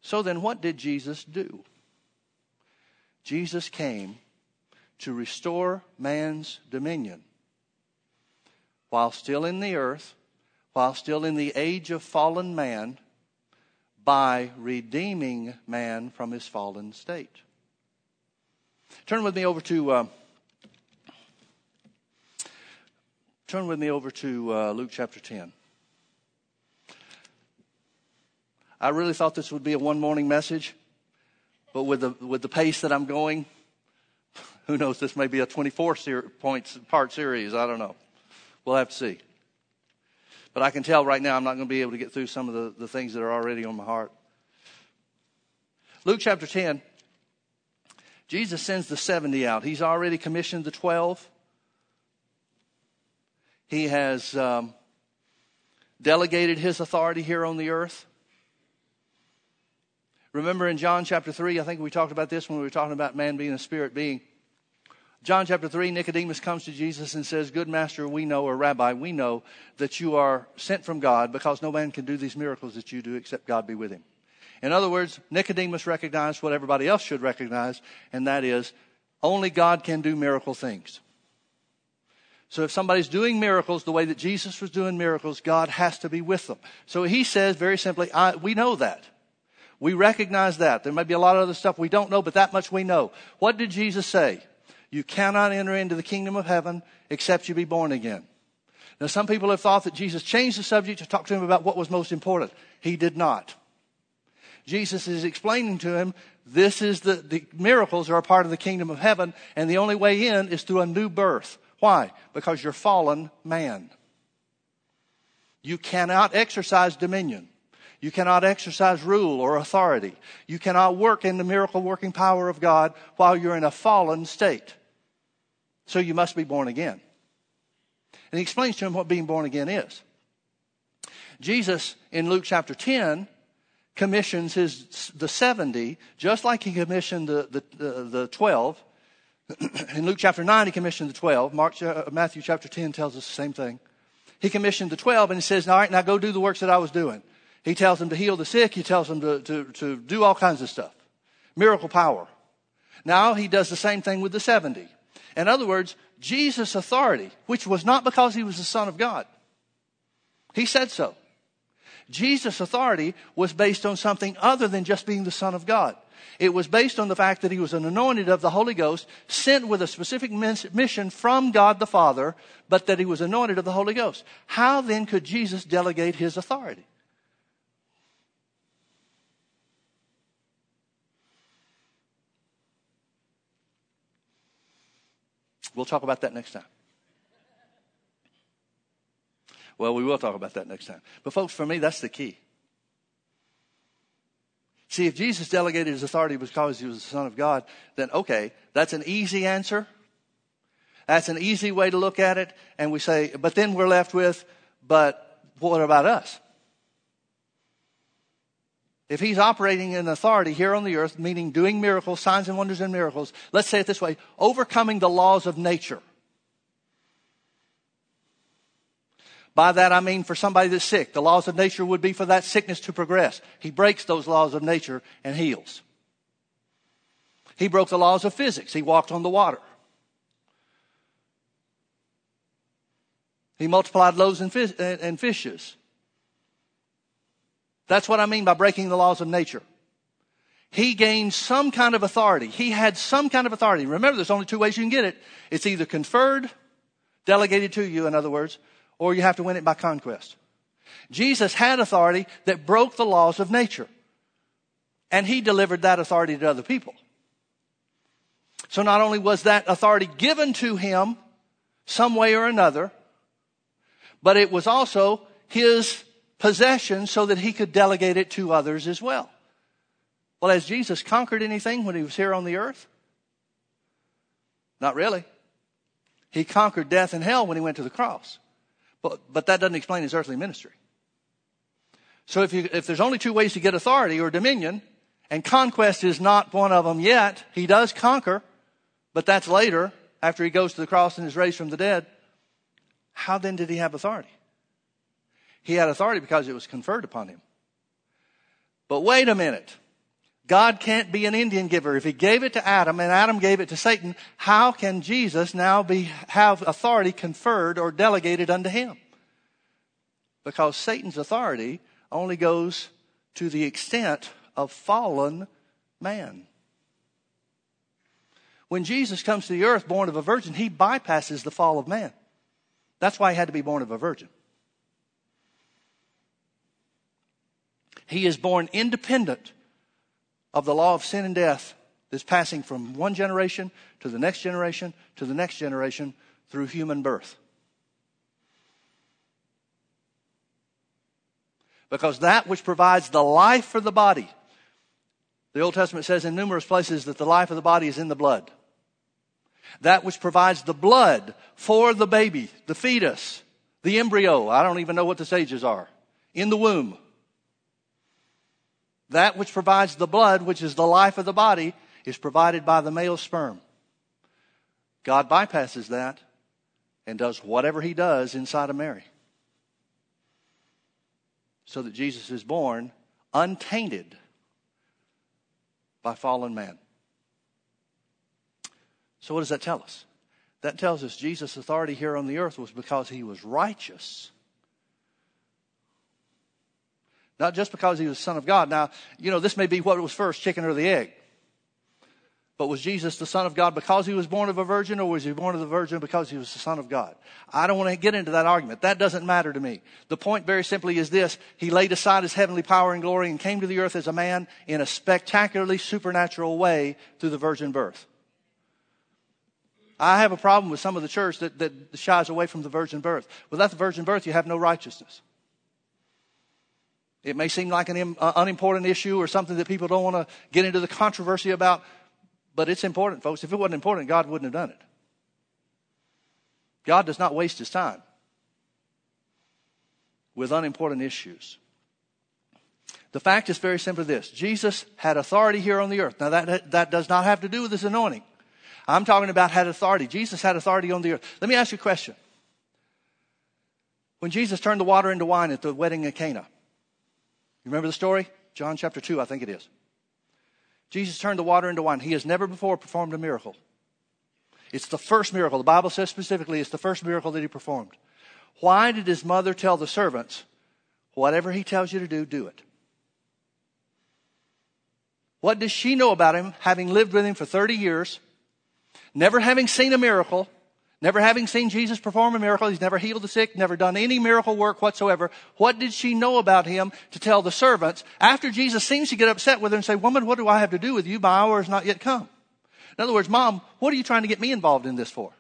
So then, what did Jesus do? Jesus came to restore man's dominion while still in the earth, while still in the age of fallen man, by redeeming man from his fallen state. Turn with me over to. Uh, turn with me over to uh, Luke chapter 10. I really thought this would be a one morning message, but with the, with the pace that I'm going, who knows, this may be a 24 ser- points part series. I don't know. We'll have to see. But I can tell right now I'm not going to be able to get through some of the, the things that are already on my heart. Luke chapter 10, Jesus sends the 70 out. He's already commissioned the 12. He has um, delegated his authority here on the earth. Remember in John chapter 3, I think we talked about this when we were talking about man being a spirit being. John chapter 3, Nicodemus comes to Jesus and says, Good master, we know, or rabbi, we know that you are sent from God because no man can do these miracles that you do except God be with him. In other words, Nicodemus recognized what everybody else should recognize, and that is only God can do miracle things. So if somebody's doing miracles the way that Jesus was doing miracles, God has to be with them. So he says very simply, we know that. We recognize that. There may be a lot of other stuff we don't know, but that much we know. What did Jesus say? You cannot enter into the kingdom of heaven except you be born again. Now, some people have thought that Jesus changed the subject to talk to him about what was most important. He did not. Jesus is explaining to him this is the, the miracles are a part of the kingdom of heaven, and the only way in is through a new birth. Why? Because you're fallen man. You cannot exercise dominion. You cannot exercise rule or authority. You cannot work in the miracle working power of God while you're in a fallen state. So you must be born again. And he explains to him what being born again is. Jesus, in Luke chapter 10, commissions his, the 70, just like he commissioned the, the, the, the 12. in Luke chapter 9, he commissioned the 12. Mark, uh, Matthew chapter 10 tells us the same thing. He commissioned the 12 and he says, all right, now go do the works that I was doing. He tells them to heal the sick. He tells them to, to, to do all kinds of stuff. Miracle power. Now he does the same thing with the 70. In other words, Jesus' authority, which was not because he was the Son of God. He said so. Jesus' authority was based on something other than just being the Son of God. It was based on the fact that he was an anointed of the Holy Ghost, sent with a specific mission from God the Father, but that he was anointed of the Holy Ghost. How then could Jesus delegate his authority? We'll talk about that next time. Well, we will talk about that next time. But, folks, for me, that's the key. See, if Jesus delegated his authority because he was the Son of God, then okay, that's an easy answer. That's an easy way to look at it. And we say, but then we're left with, but what about us? If he's operating in authority here on the earth, meaning doing miracles, signs and wonders and miracles, let's say it this way, overcoming the laws of nature. By that I mean for somebody that's sick, the laws of nature would be for that sickness to progress. He breaks those laws of nature and heals. He broke the laws of physics. He walked on the water. He multiplied loaves and, fishes. That's what I mean by breaking the laws of nature. He gained some kind of authority. He had some kind of authority. Remember, there's only two ways you can get it. It's either conferred, delegated to you, in other words, or you have to win it by conquest. Jesus had authority that broke the laws of nature. And he delivered that authority to other people. So not only was that authority given to him some way or another, but it was also his possession so that he could delegate it to others as well. Well, has Jesus conquered anything when he was here on the earth? Not really. He conquered death and hell when he went to the cross. But, but that doesn't explain his earthly ministry. So if, you, if there's only two ways to get authority or dominion, and conquest is not one of them yet, he does conquer, but that's later, after he goes to the cross and is raised from the dead. How then did he have authority? He had authority because it was conferred upon him. But wait a minute. God can't be an Indian giver. If he gave it to Adam and Adam gave it to Satan, how can Jesus now be, have authority conferred or delegated unto him? Because Satan's authority only goes to the extent of fallen man. When Jesus comes to the earth born of a virgin, he bypasses the fall of man. That's why he had to be born of a virgin. He is born independent of the law of sin and death that's passing from one generation to the next generation to the next generation through human birth. Because that which provides the life for the body, the Old Testament says in numerous places that the life of the body is in the blood. That which provides the blood for the baby, the fetus, the embryo, I don't even know what the stages are, in the womb that which provides the blood, which is the life of the body, is provided by the male sperm. God bypasses that and does whatever he does inside of Mary. So that Jesus is born untainted by fallen man. So, what does that tell us? That tells us Jesus' authority here on the earth was because he was righteous not just because he was Son of God. Now, you know, this may be what was first, chicken or the egg. But was Jesus the Son of God because he was born of a virgin, or was he born of the virgin because he was the Son of God? I don't want to get into that argument. That doesn't matter to me. The point very simply is this He laid aside his heavenly power and glory and came to the earth as a man in a spectacularly supernatural way through the virgin birth. I have a problem with some of the church that, that shies away from the virgin birth. Without the virgin birth, you have no righteousness. It may seem like an uh, unimportant issue or something that people don't want to get into the controversy about, but it's important, folks. If it wasn't important, God wouldn't have done it. God does not waste his time with unimportant issues. The fact is very simply this Jesus had authority here on the earth. Now, that, that does not have to do with his anointing. I'm talking about had authority. Jesus had authority on the earth. Let me ask you a question. When Jesus turned the water into wine at the wedding at Cana, remember the story? John chapter 2, I think it is. Jesus turned the water into wine. He has never before performed a miracle. It's the first miracle. The Bible says specifically it's the first miracle that he performed. Why did his mother tell the servants, whatever he tells you to do, do it? What does she know about him, having lived with him for 30 years, never having seen a miracle, Never having seen Jesus perform a miracle, he's never healed the sick, never done any miracle work whatsoever. What did she know about him to tell the servants after Jesus seems to get upset with her and say, Woman, what do I have to do with you? My hour has not yet come. In other words, Mom, what are you trying to get me involved in this for?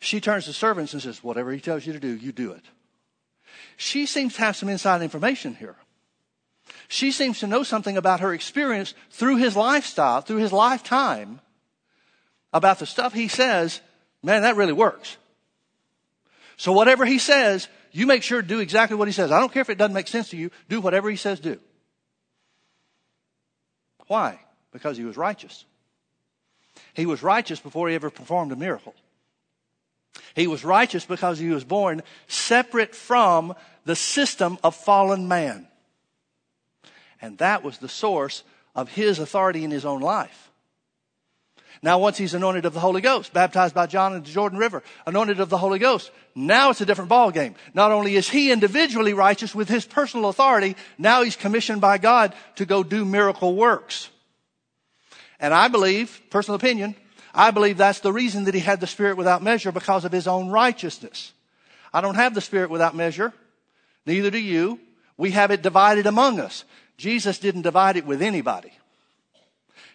She turns to servants and says, Whatever he tells you to do, you do it. She seems to have some inside information here. She seems to know something about her experience through his lifestyle, through his lifetime about the stuff he says, man, that really works. So whatever he says, you make sure to do exactly what he says. I don't care if it doesn't make sense to you. Do whatever he says do. Why? Because he was righteous. He was righteous before he ever performed a miracle. He was righteous because he was born separate from the system of fallen man. And that was the source of his authority in his own life. Now, once he's anointed of the Holy Ghost, baptized by John in the Jordan River, anointed of the Holy Ghost, now it's a different ball game. Not only is he individually righteous with his personal authority, now he's commissioned by God to go do miracle works. And I believe, personal opinion, I believe that's the reason that he had the Spirit without measure because of his own righteousness. I don't have the Spirit without measure. Neither do you. We have it divided among us. Jesus didn't divide it with anybody.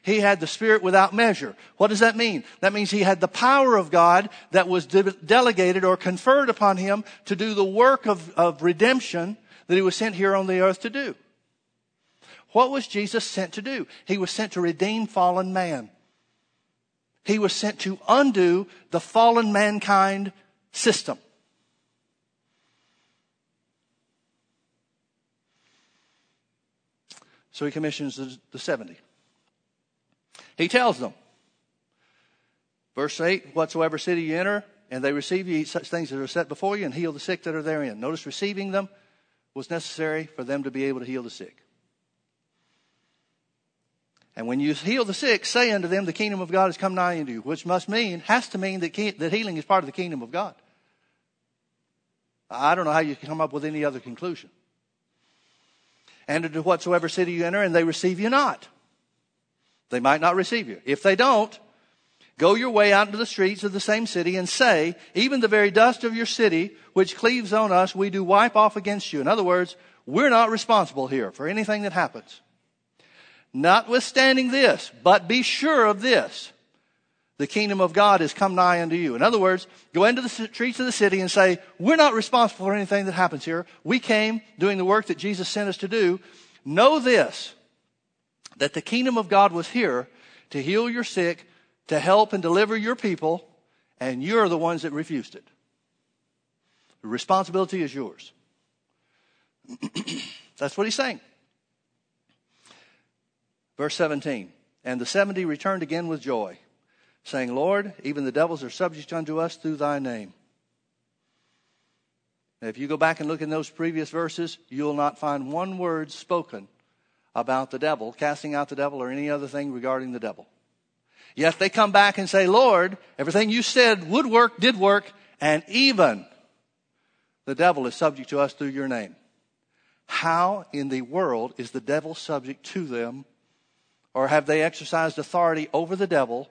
He had the Spirit without measure. What does that mean? That means he had the power of God that was de- delegated or conferred upon him to do the work of, of redemption that he was sent here on the earth to do. What was Jesus sent to do? He was sent to redeem fallen man. He was sent to undo the fallen mankind system. So he commissions the 70. He tells them, verse 8, whatsoever city you enter, and they receive you, eat such things as are set before you, and heal the sick that are therein. Notice receiving them was necessary for them to be able to heal the sick. And when you heal the sick, say unto them, the kingdom of God has come nigh unto you, which must mean, has to mean that, that healing is part of the kingdom of God. I don't know how you can come up with any other conclusion and into whatsoever city you enter, and they receive you not. They might not receive you. If they don't, go your way out into the streets of the same city and say, even the very dust of your city, which cleaves on us, we do wipe off against you. In other words, we're not responsible here for anything that happens. Notwithstanding this, but be sure of this the kingdom of God has come nigh unto you. In other words, go into the streets of the city and say, we're not responsible for anything that happens here. We came doing the work that Jesus sent us to do. Know this, that the kingdom of God was here to heal your sick, to help and deliver your people, and you're the ones that refused it. The responsibility is yours. That's what he's saying. Verse 17. And the 70 returned again with joy saying, Lord, even the devils are subject unto us through thy name. Now, if you go back and look in those previous verses, you'll not find one word spoken about the devil, casting out the devil, or any other thing regarding the devil. Yet they come back and say, Lord, everything you said would work, did work, and even the devil is subject to us through your name. How in the world is the devil subject to them? Or have they exercised authority over the devil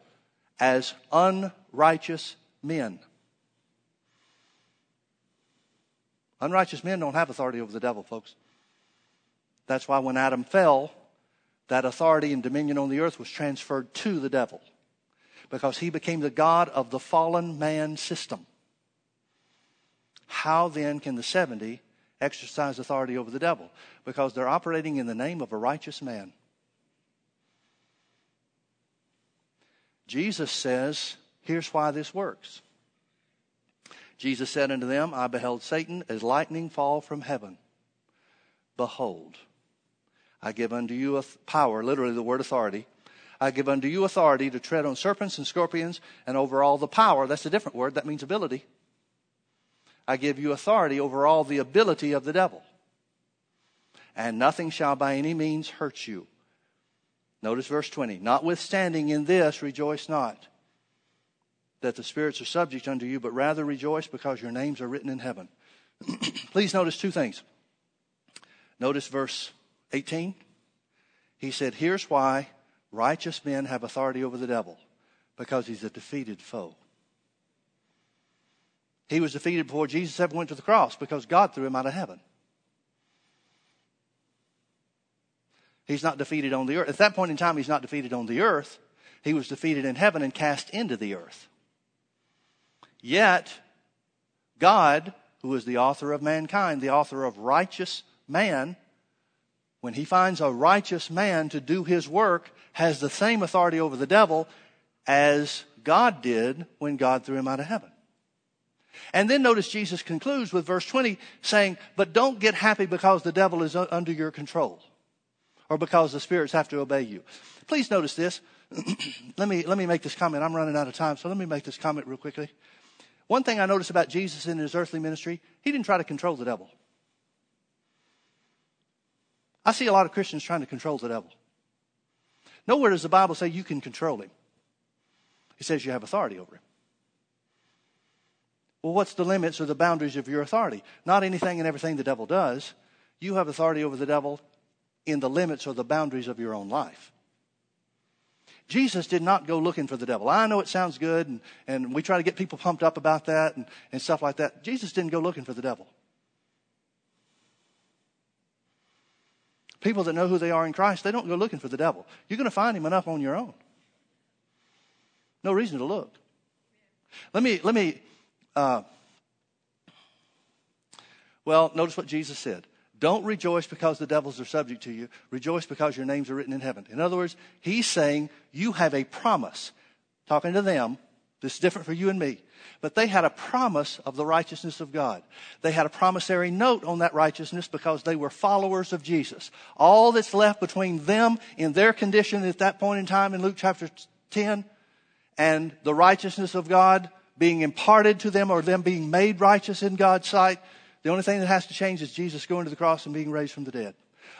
as unrighteous men. Unrighteous men don't have authority over the devil, folks. That's why when Adam fell, that authority and dominion on the earth was transferred to the devil because he became the God of the fallen man system. How then can the 70 exercise authority over the devil? Because they're operating in the name of a righteous man. Jesus says, here's why this works. Jesus said unto them, I beheld Satan as lightning fall from heaven. Behold, I give unto you a power, literally the word authority. I give unto you authority to tread on serpents and scorpions and over all the power. That's a different word. That means ability. I give you authority over all the ability of the devil. And nothing shall by any means hurt you. Notice verse 20. Notwithstanding in this, rejoice not that the spirits are subject unto you, but rather rejoice because your names are written in heaven. Please notice two things. Notice verse 18. He said, Here's why righteous men have authority over the devil because he's a defeated foe. He was defeated before Jesus ever went to the cross because God threw him out of heaven. He's not defeated on the earth. At that point in time, he's not defeated on the earth. He was defeated in heaven and cast into the earth. Yet, God, who is the author of mankind, the author of righteous man, when he finds a righteous man to do his work, has the same authority over the devil as God did when God threw him out of heaven. And then notice Jesus concludes with verse 20 saying, But don't get happy because the devil is under your control or because the spirits have to obey you. Please notice this. let me let me make this comment. I'm running out of time, so let me make this comment real quickly. One thing I noticed about Jesus in his earthly ministry, he didn't try to control the devil. I see a lot of Christians trying to control the devil. Nowhere does the Bible say you can control him. It says you have authority over him. Well, what's the limits or the boundaries of your authority? Not anything and everything the devil does. You have authority over the devil in the limits or the boundaries of your own life. Jesus did not go looking for the devil. I know it sounds good, and, and we try to get people pumped up about that and, and stuff like that. Jesus didn't go looking for the devil. People that know who they are in Christ, they don't go looking for the devil. You're going to find him enough on your own. No reason to look. Let me, let me, uh, well, notice what Jesus said. Don't rejoice because the devils are subject to you. Rejoice because your names are written in heaven. In other words, he's saying you have a promise. Talking to them, this is different for you and me. But they had a promise of the righteousness of God. They had a promissory note on that righteousness because they were followers of Jesus. All that's left between them in their condition at that point in time in Luke chapter 10 and the righteousness of God being imparted to them or them being made righteous in God's sight the only thing that has to change is Jesus going to the cross and being raised from the dead.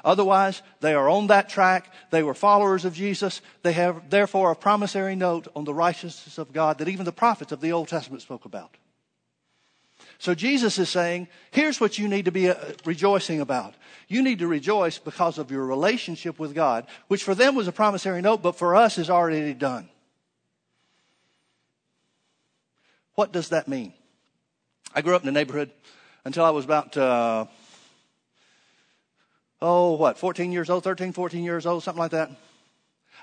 Otherwise, they are on that track. They were followers of Jesus. They have, therefore, a promissory note on the righteousness of God that even the prophets of the Old Testament spoke about. So Jesus is saying, here's what you need to be uh, rejoicing about. You need to rejoice because of your relationship with God, which for them was a promissory note, but for us is already done. What does that mean? I grew up in a neighborhood until I was about, uh, oh, what, 14 years old, 13, 14 years old, something like that.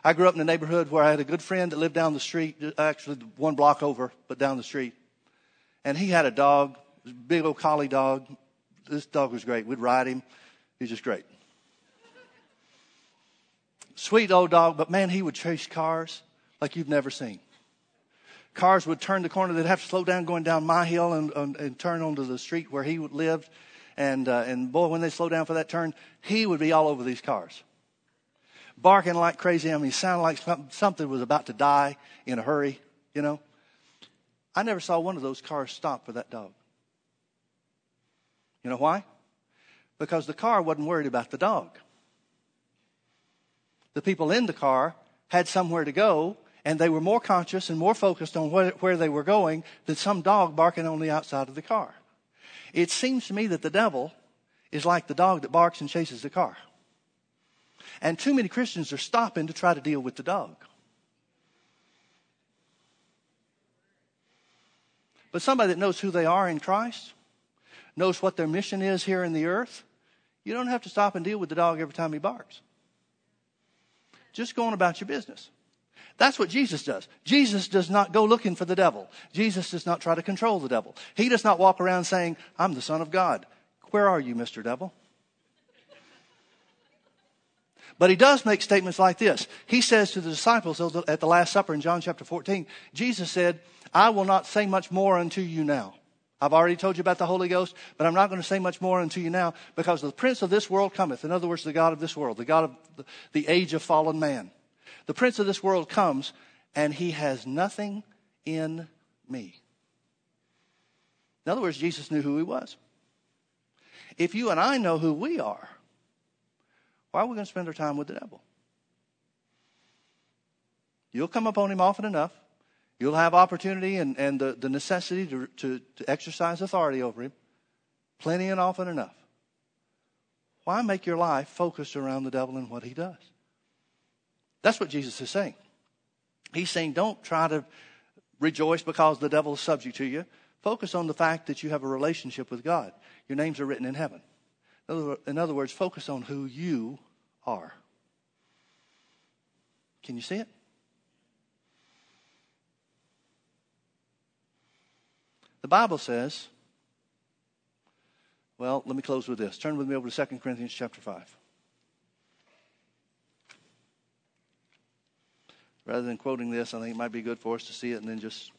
I grew up in a neighborhood where I had a good friend that lived down the street, actually one block over, but down the street. And he had a dog, big old collie dog. This dog was great. We'd ride him. He was just great. Sweet old dog, but man, he would chase cars like you've never seen cars would turn the corner. They'd have to slow down going down my hill and, and, and turn onto the street where he lived. And, uh, and boy, when they slowed down for that turn, he would be all over these cars. Barking like crazy. I mean, sounded like something was about to die in a hurry, you know. I never saw one of those cars stop for that dog. You know why? Because the car wasn't worried about the dog. The people in the car had somewhere to go and they were more conscious and more focused on where they were going than some dog barking on the outside of the car. It seems to me that the devil is like the dog that barks and chases the car. And too many Christians are stopping to try to deal with the dog. But somebody that knows who they are in Christ, knows what their mission is here in the earth, you don't have to stop and deal with the dog every time he barks. Just go on about your business. That's what Jesus does. Jesus does not go looking for the devil. Jesus does not try to control the devil. He does not walk around saying, I'm the Son of God. Where are you, Mr. Devil? But he does make statements like this. He says to the disciples at the Last Supper in John chapter 14, Jesus said, I will not say much more unto you now. I've already told you about the Holy Ghost, but I'm not going to say much more unto you now because the prince of this world cometh. In other words, the God of this world, the God of the age of fallen man. The prince of this world comes and he has nothing in me. In other words, Jesus knew who he was. If you and I know who we are, why are we going to spend our time with the devil? You'll come upon him often enough. You'll have opportunity and, and the, the necessity to, to, to exercise authority over him plenty and often enough. Why make your life focused around the devil and what he does? That's what Jesus is saying. He's saying, don't try to rejoice because the devil is subject to you. Focus on the fact that you have a relationship with God. Your names are written in heaven. In other words, focus on who you are. Can you see it? The Bible says, well, let me close with this. Turn with me over to 2 Corinthians chapter 5. Rather than quoting this, I think it might be good for us to see it and then just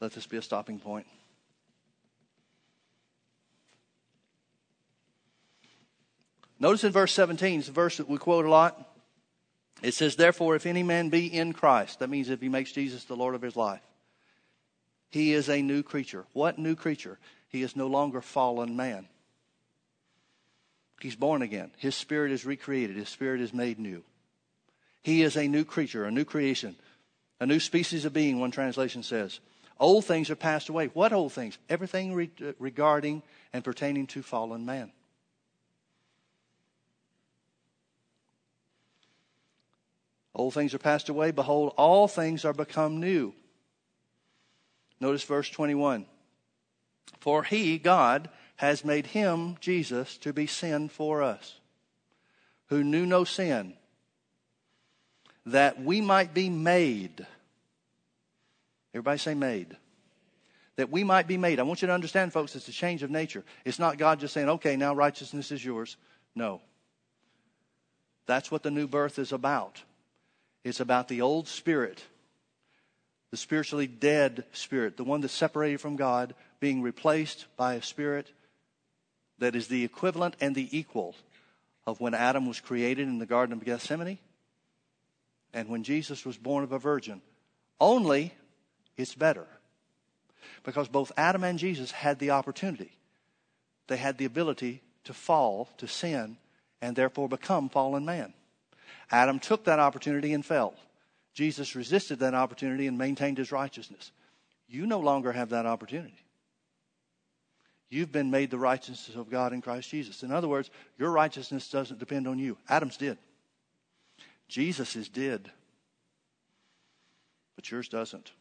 let this be a stopping point. Notice in verse 17, it's a verse that we quote a lot. It says, Therefore, if any man be in Christ, that means if he makes Jesus the Lord of his life, he is a new creature. What new creature? He is no longer fallen man. He's born again. His spirit is recreated. His spirit is made new. He is a new creature, a new creation, a new species of being, one translation says. Old things are passed away. What old things? Everything re- uh, regarding and pertaining to fallen man. Old Old things are passed away. Behold, all things are become new. Notice verse 21. For he, God, has made him, Jesus, to be sin for us, who knew no sin, that we might be made. Everybody say made. That we might be made. I want you to understand, folks, it's a change of nature. It's not God just saying, okay, now righteousness is yours. No. That's what the new birth is about. It's about the old spirit, the spiritually dead spirit, the one that's separated from God, being replaced by a spirit that is the equivalent and the equal of when Adam was created in the Garden of Gethsemane and when Jesus was born of a virgin. Only it's better. Because both Adam and Jesus had the opportunity. They had the ability to fall, to sin, and therefore become fallen man. Adam took that opportunity and fell. Jesus resisted that opportunity and maintained his righteousness. You no longer have that opportunity. You've been made the righteousness of God in Christ Jesus. In other words, your righteousness doesn't depend on you. Adam's did. Jesus is did. But yours doesn't.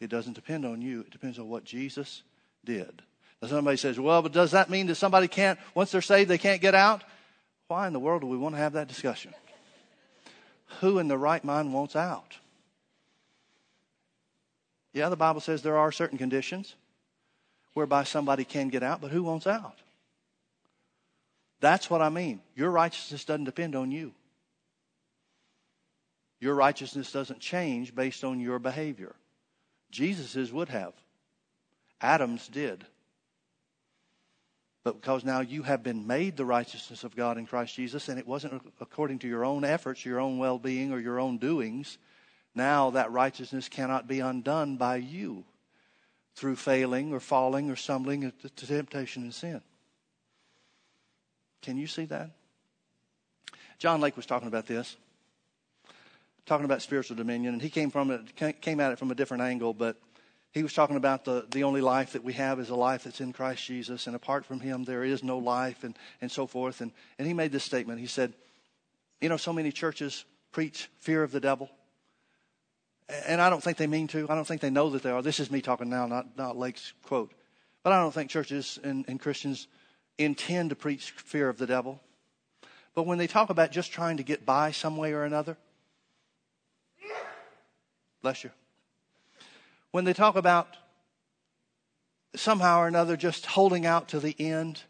It doesn't depend on you. It depends on what Jesus did. Now somebody says, well, but does that mean that somebody can't, once they're saved, they can't get out? Why in the world do we want to have that discussion? Who in the right mind wants out? Yeah, the Bible says there are certain conditions whereby somebody can get out, but who wants out? That's what I mean. Your righteousness doesn't depend on you. Your righteousness doesn't change based on your behavior. Jesus's would have. Adam's did. But because now you have been made the righteousness of God in Christ Jesus, and it wasn't according to your own efforts, your own well being, or your own doings, now that righteousness cannot be undone by you through failing or falling or stumbling into temptation and sin. Can you see that? John Lake was talking about this, talking about spiritual dominion, and he came from it, came at it from a different angle, but he was talking about the, the only life that we have is a life that's in Christ Jesus, and apart from him, there is no life, and, and so forth. And, and he made this statement. He said, You know, so many churches preach fear of the devil. And I don't think they mean to. I don't think they know that they are. This is me talking now, not, not Lake's quote. But I don't think churches and, and Christians intend to preach fear of the devil. But when they talk about just trying to get by some way or another, bless you when they talk about somehow or another just holding out to the end,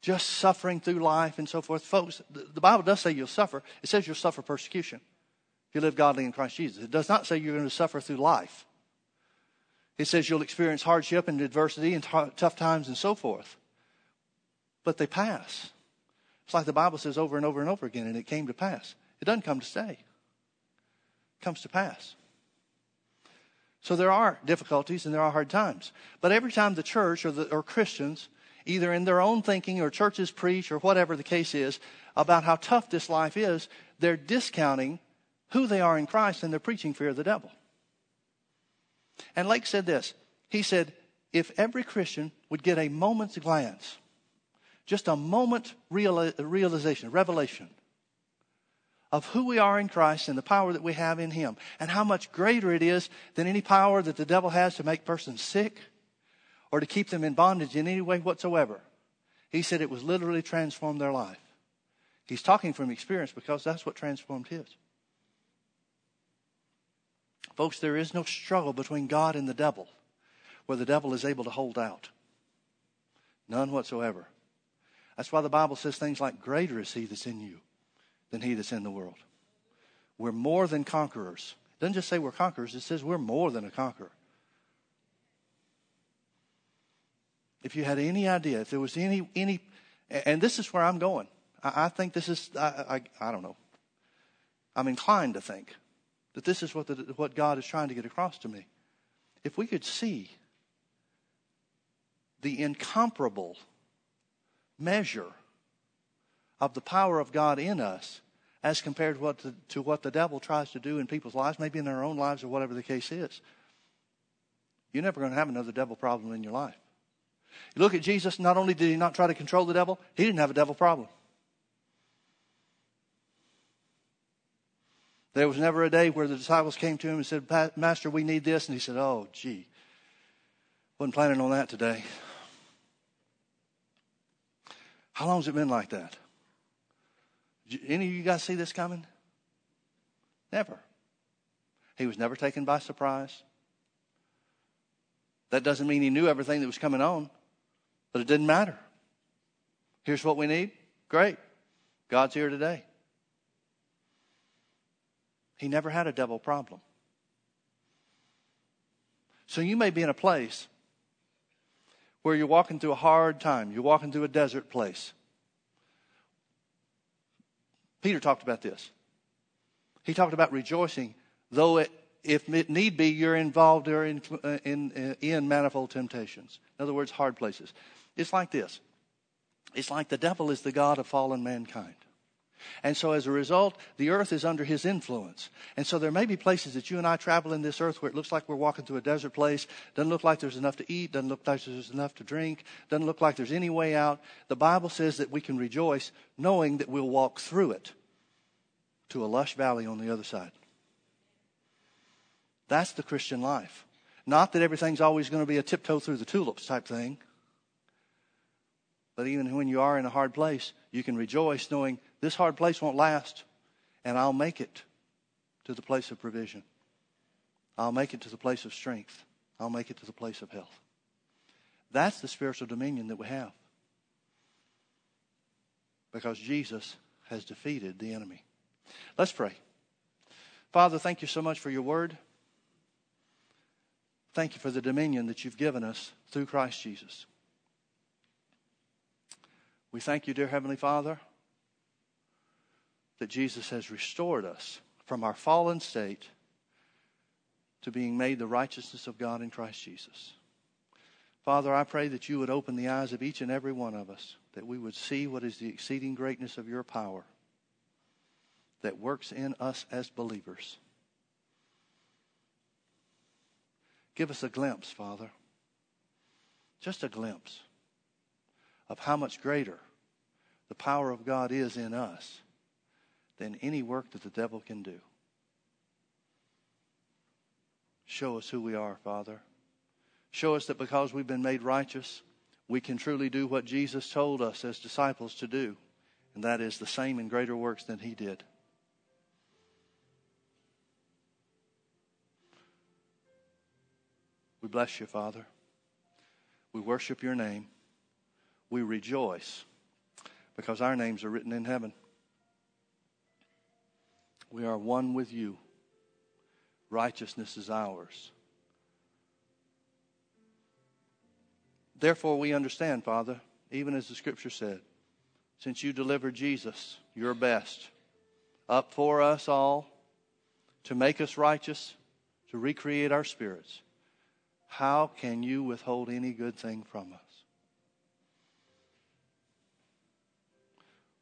just suffering through life and so forth. Folks, the Bible does say you'll suffer. It says you'll suffer persecution if you live godly in Christ Jesus. It does not say you're going to suffer through life. It says you'll experience hardship and adversity and t- tough times and so forth. But they pass. It's like the Bible says over and over and over again, and it came to pass. It doesn't come to stay, it comes to pass. So there are difficulties and there are hard times. But every time the church or, the, or Christians, either in their own thinking or churches preach or whatever the case is, about how tough this life is, they're discounting who they are in Christ and they're preaching fear of the devil. And Lake said this. He said, if every Christian would get a moment's glance, just a moment real, realization, revelation of who we are in Christ and the power that we have in Him, and how much greater it is than any power that the devil has to make persons sick or to keep them in bondage in any way whatsoever. He said it was literally transformed their life. He's talking from experience because that's what transformed his. Folks, there is no struggle between God and the devil where the devil is able to hold out. None whatsoever. That's why the Bible says things like, Greater is he that's in you than he that's in the world. We're more than conquerors. It doesn't just say we're conquerors, it says we're more than a conqueror. If you had any idea, if there was any, any and this is where I'm going. I, I think this is, I, I, I, don't know. I'm inclined to think that this is what, the, what God is trying to get across to me. If we could see the incomparable measure of the power of God in us as compared to what, the, to what the devil tries to do in people's lives, maybe in their own lives or whatever the case is. You're never going to have another devil problem in your life. You look at Jesus, not only did he not try to control the devil, he didn't have a devil problem. There was never a day where the disciples came to him and said, Master, we need this. And he said, Oh, gee, wasn't planning on that today. How long has it been like that? Any of you guys see this coming? Never. He was never taken by surprise. That doesn't mean he knew everything that was coming on, but it didn't matter. Here's what we need. Great. God's here today. He never had a devil problem. So you may be in a place where you're walking through a hard time, you're walking through a desert place. Peter talked about this. He talked about rejoicing, though it, if it need be, you're involved in, uh, in, uh, in manifold temptations. In other words, hard places. It's like this. It's like the devil is the God of fallen mankind. And so as a result, the earth is under his influence. And so there may be places that you and I travel in this earth where it looks like we're walking through a desert place, doesn't look like there's enough to eat, doesn't look like there's enough to drink, doesn't look like there's any way out. The Bible says that we can rejoice knowing that we'll walk through it to a lush valley on the other side. That's the Christian life. Not that everything's always going to be a tiptoe through the tulips type thing. But even when you are in a hard place, you can rejoice knowing this hard place won't last, and I'll make it to the place of provision. I'll make it to the place of strength. I'll make it to the place of health. That's the spiritual dominion that we have. Because Jesus has defeated the enemy. Let's pray. Father, thank you so much for your word. Thank you for the dominion that you've given us through Christ Jesus. We thank you, dear Heavenly Father that Jesus has restored us from our fallen state to being made the righteousness of God in Christ Jesus. Father, I pray that you would open the eyes of each and every one of us, that we would see what is the exceeding greatness of your power that works in us as believers. Give us a glimpse, Father, just a glimpse of how much greater the power of God is in us than any work that the devil can do. Show us who we are, Father. Show us that because we've been made righteous, we can truly do what Jesus told us as disciples to do, and that is the same and greater works than he did. We bless you, Father. We worship your name. We rejoice because our names are written in heaven. We are one with you. Righteousness is ours. Therefore, we understand, Father, even as the scripture said, since you delivered Jesus, your best, up for us all, to make us righteous, to recreate our spirits, how can you withhold any good thing from us?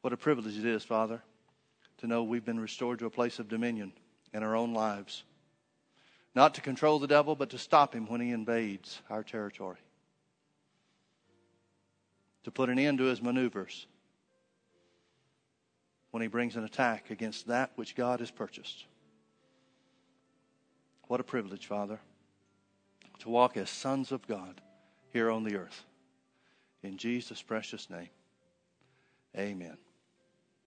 What a privilege it is, Father to know we've been restored to a place of dominion in our own lives. Not to control the devil, but to stop him when he invades our territory. To put an end to his maneuvers when he brings an attack against that which God has purchased. What a privilege, Father, to walk as sons of God here on the earth. In Jesus' precious name, amen.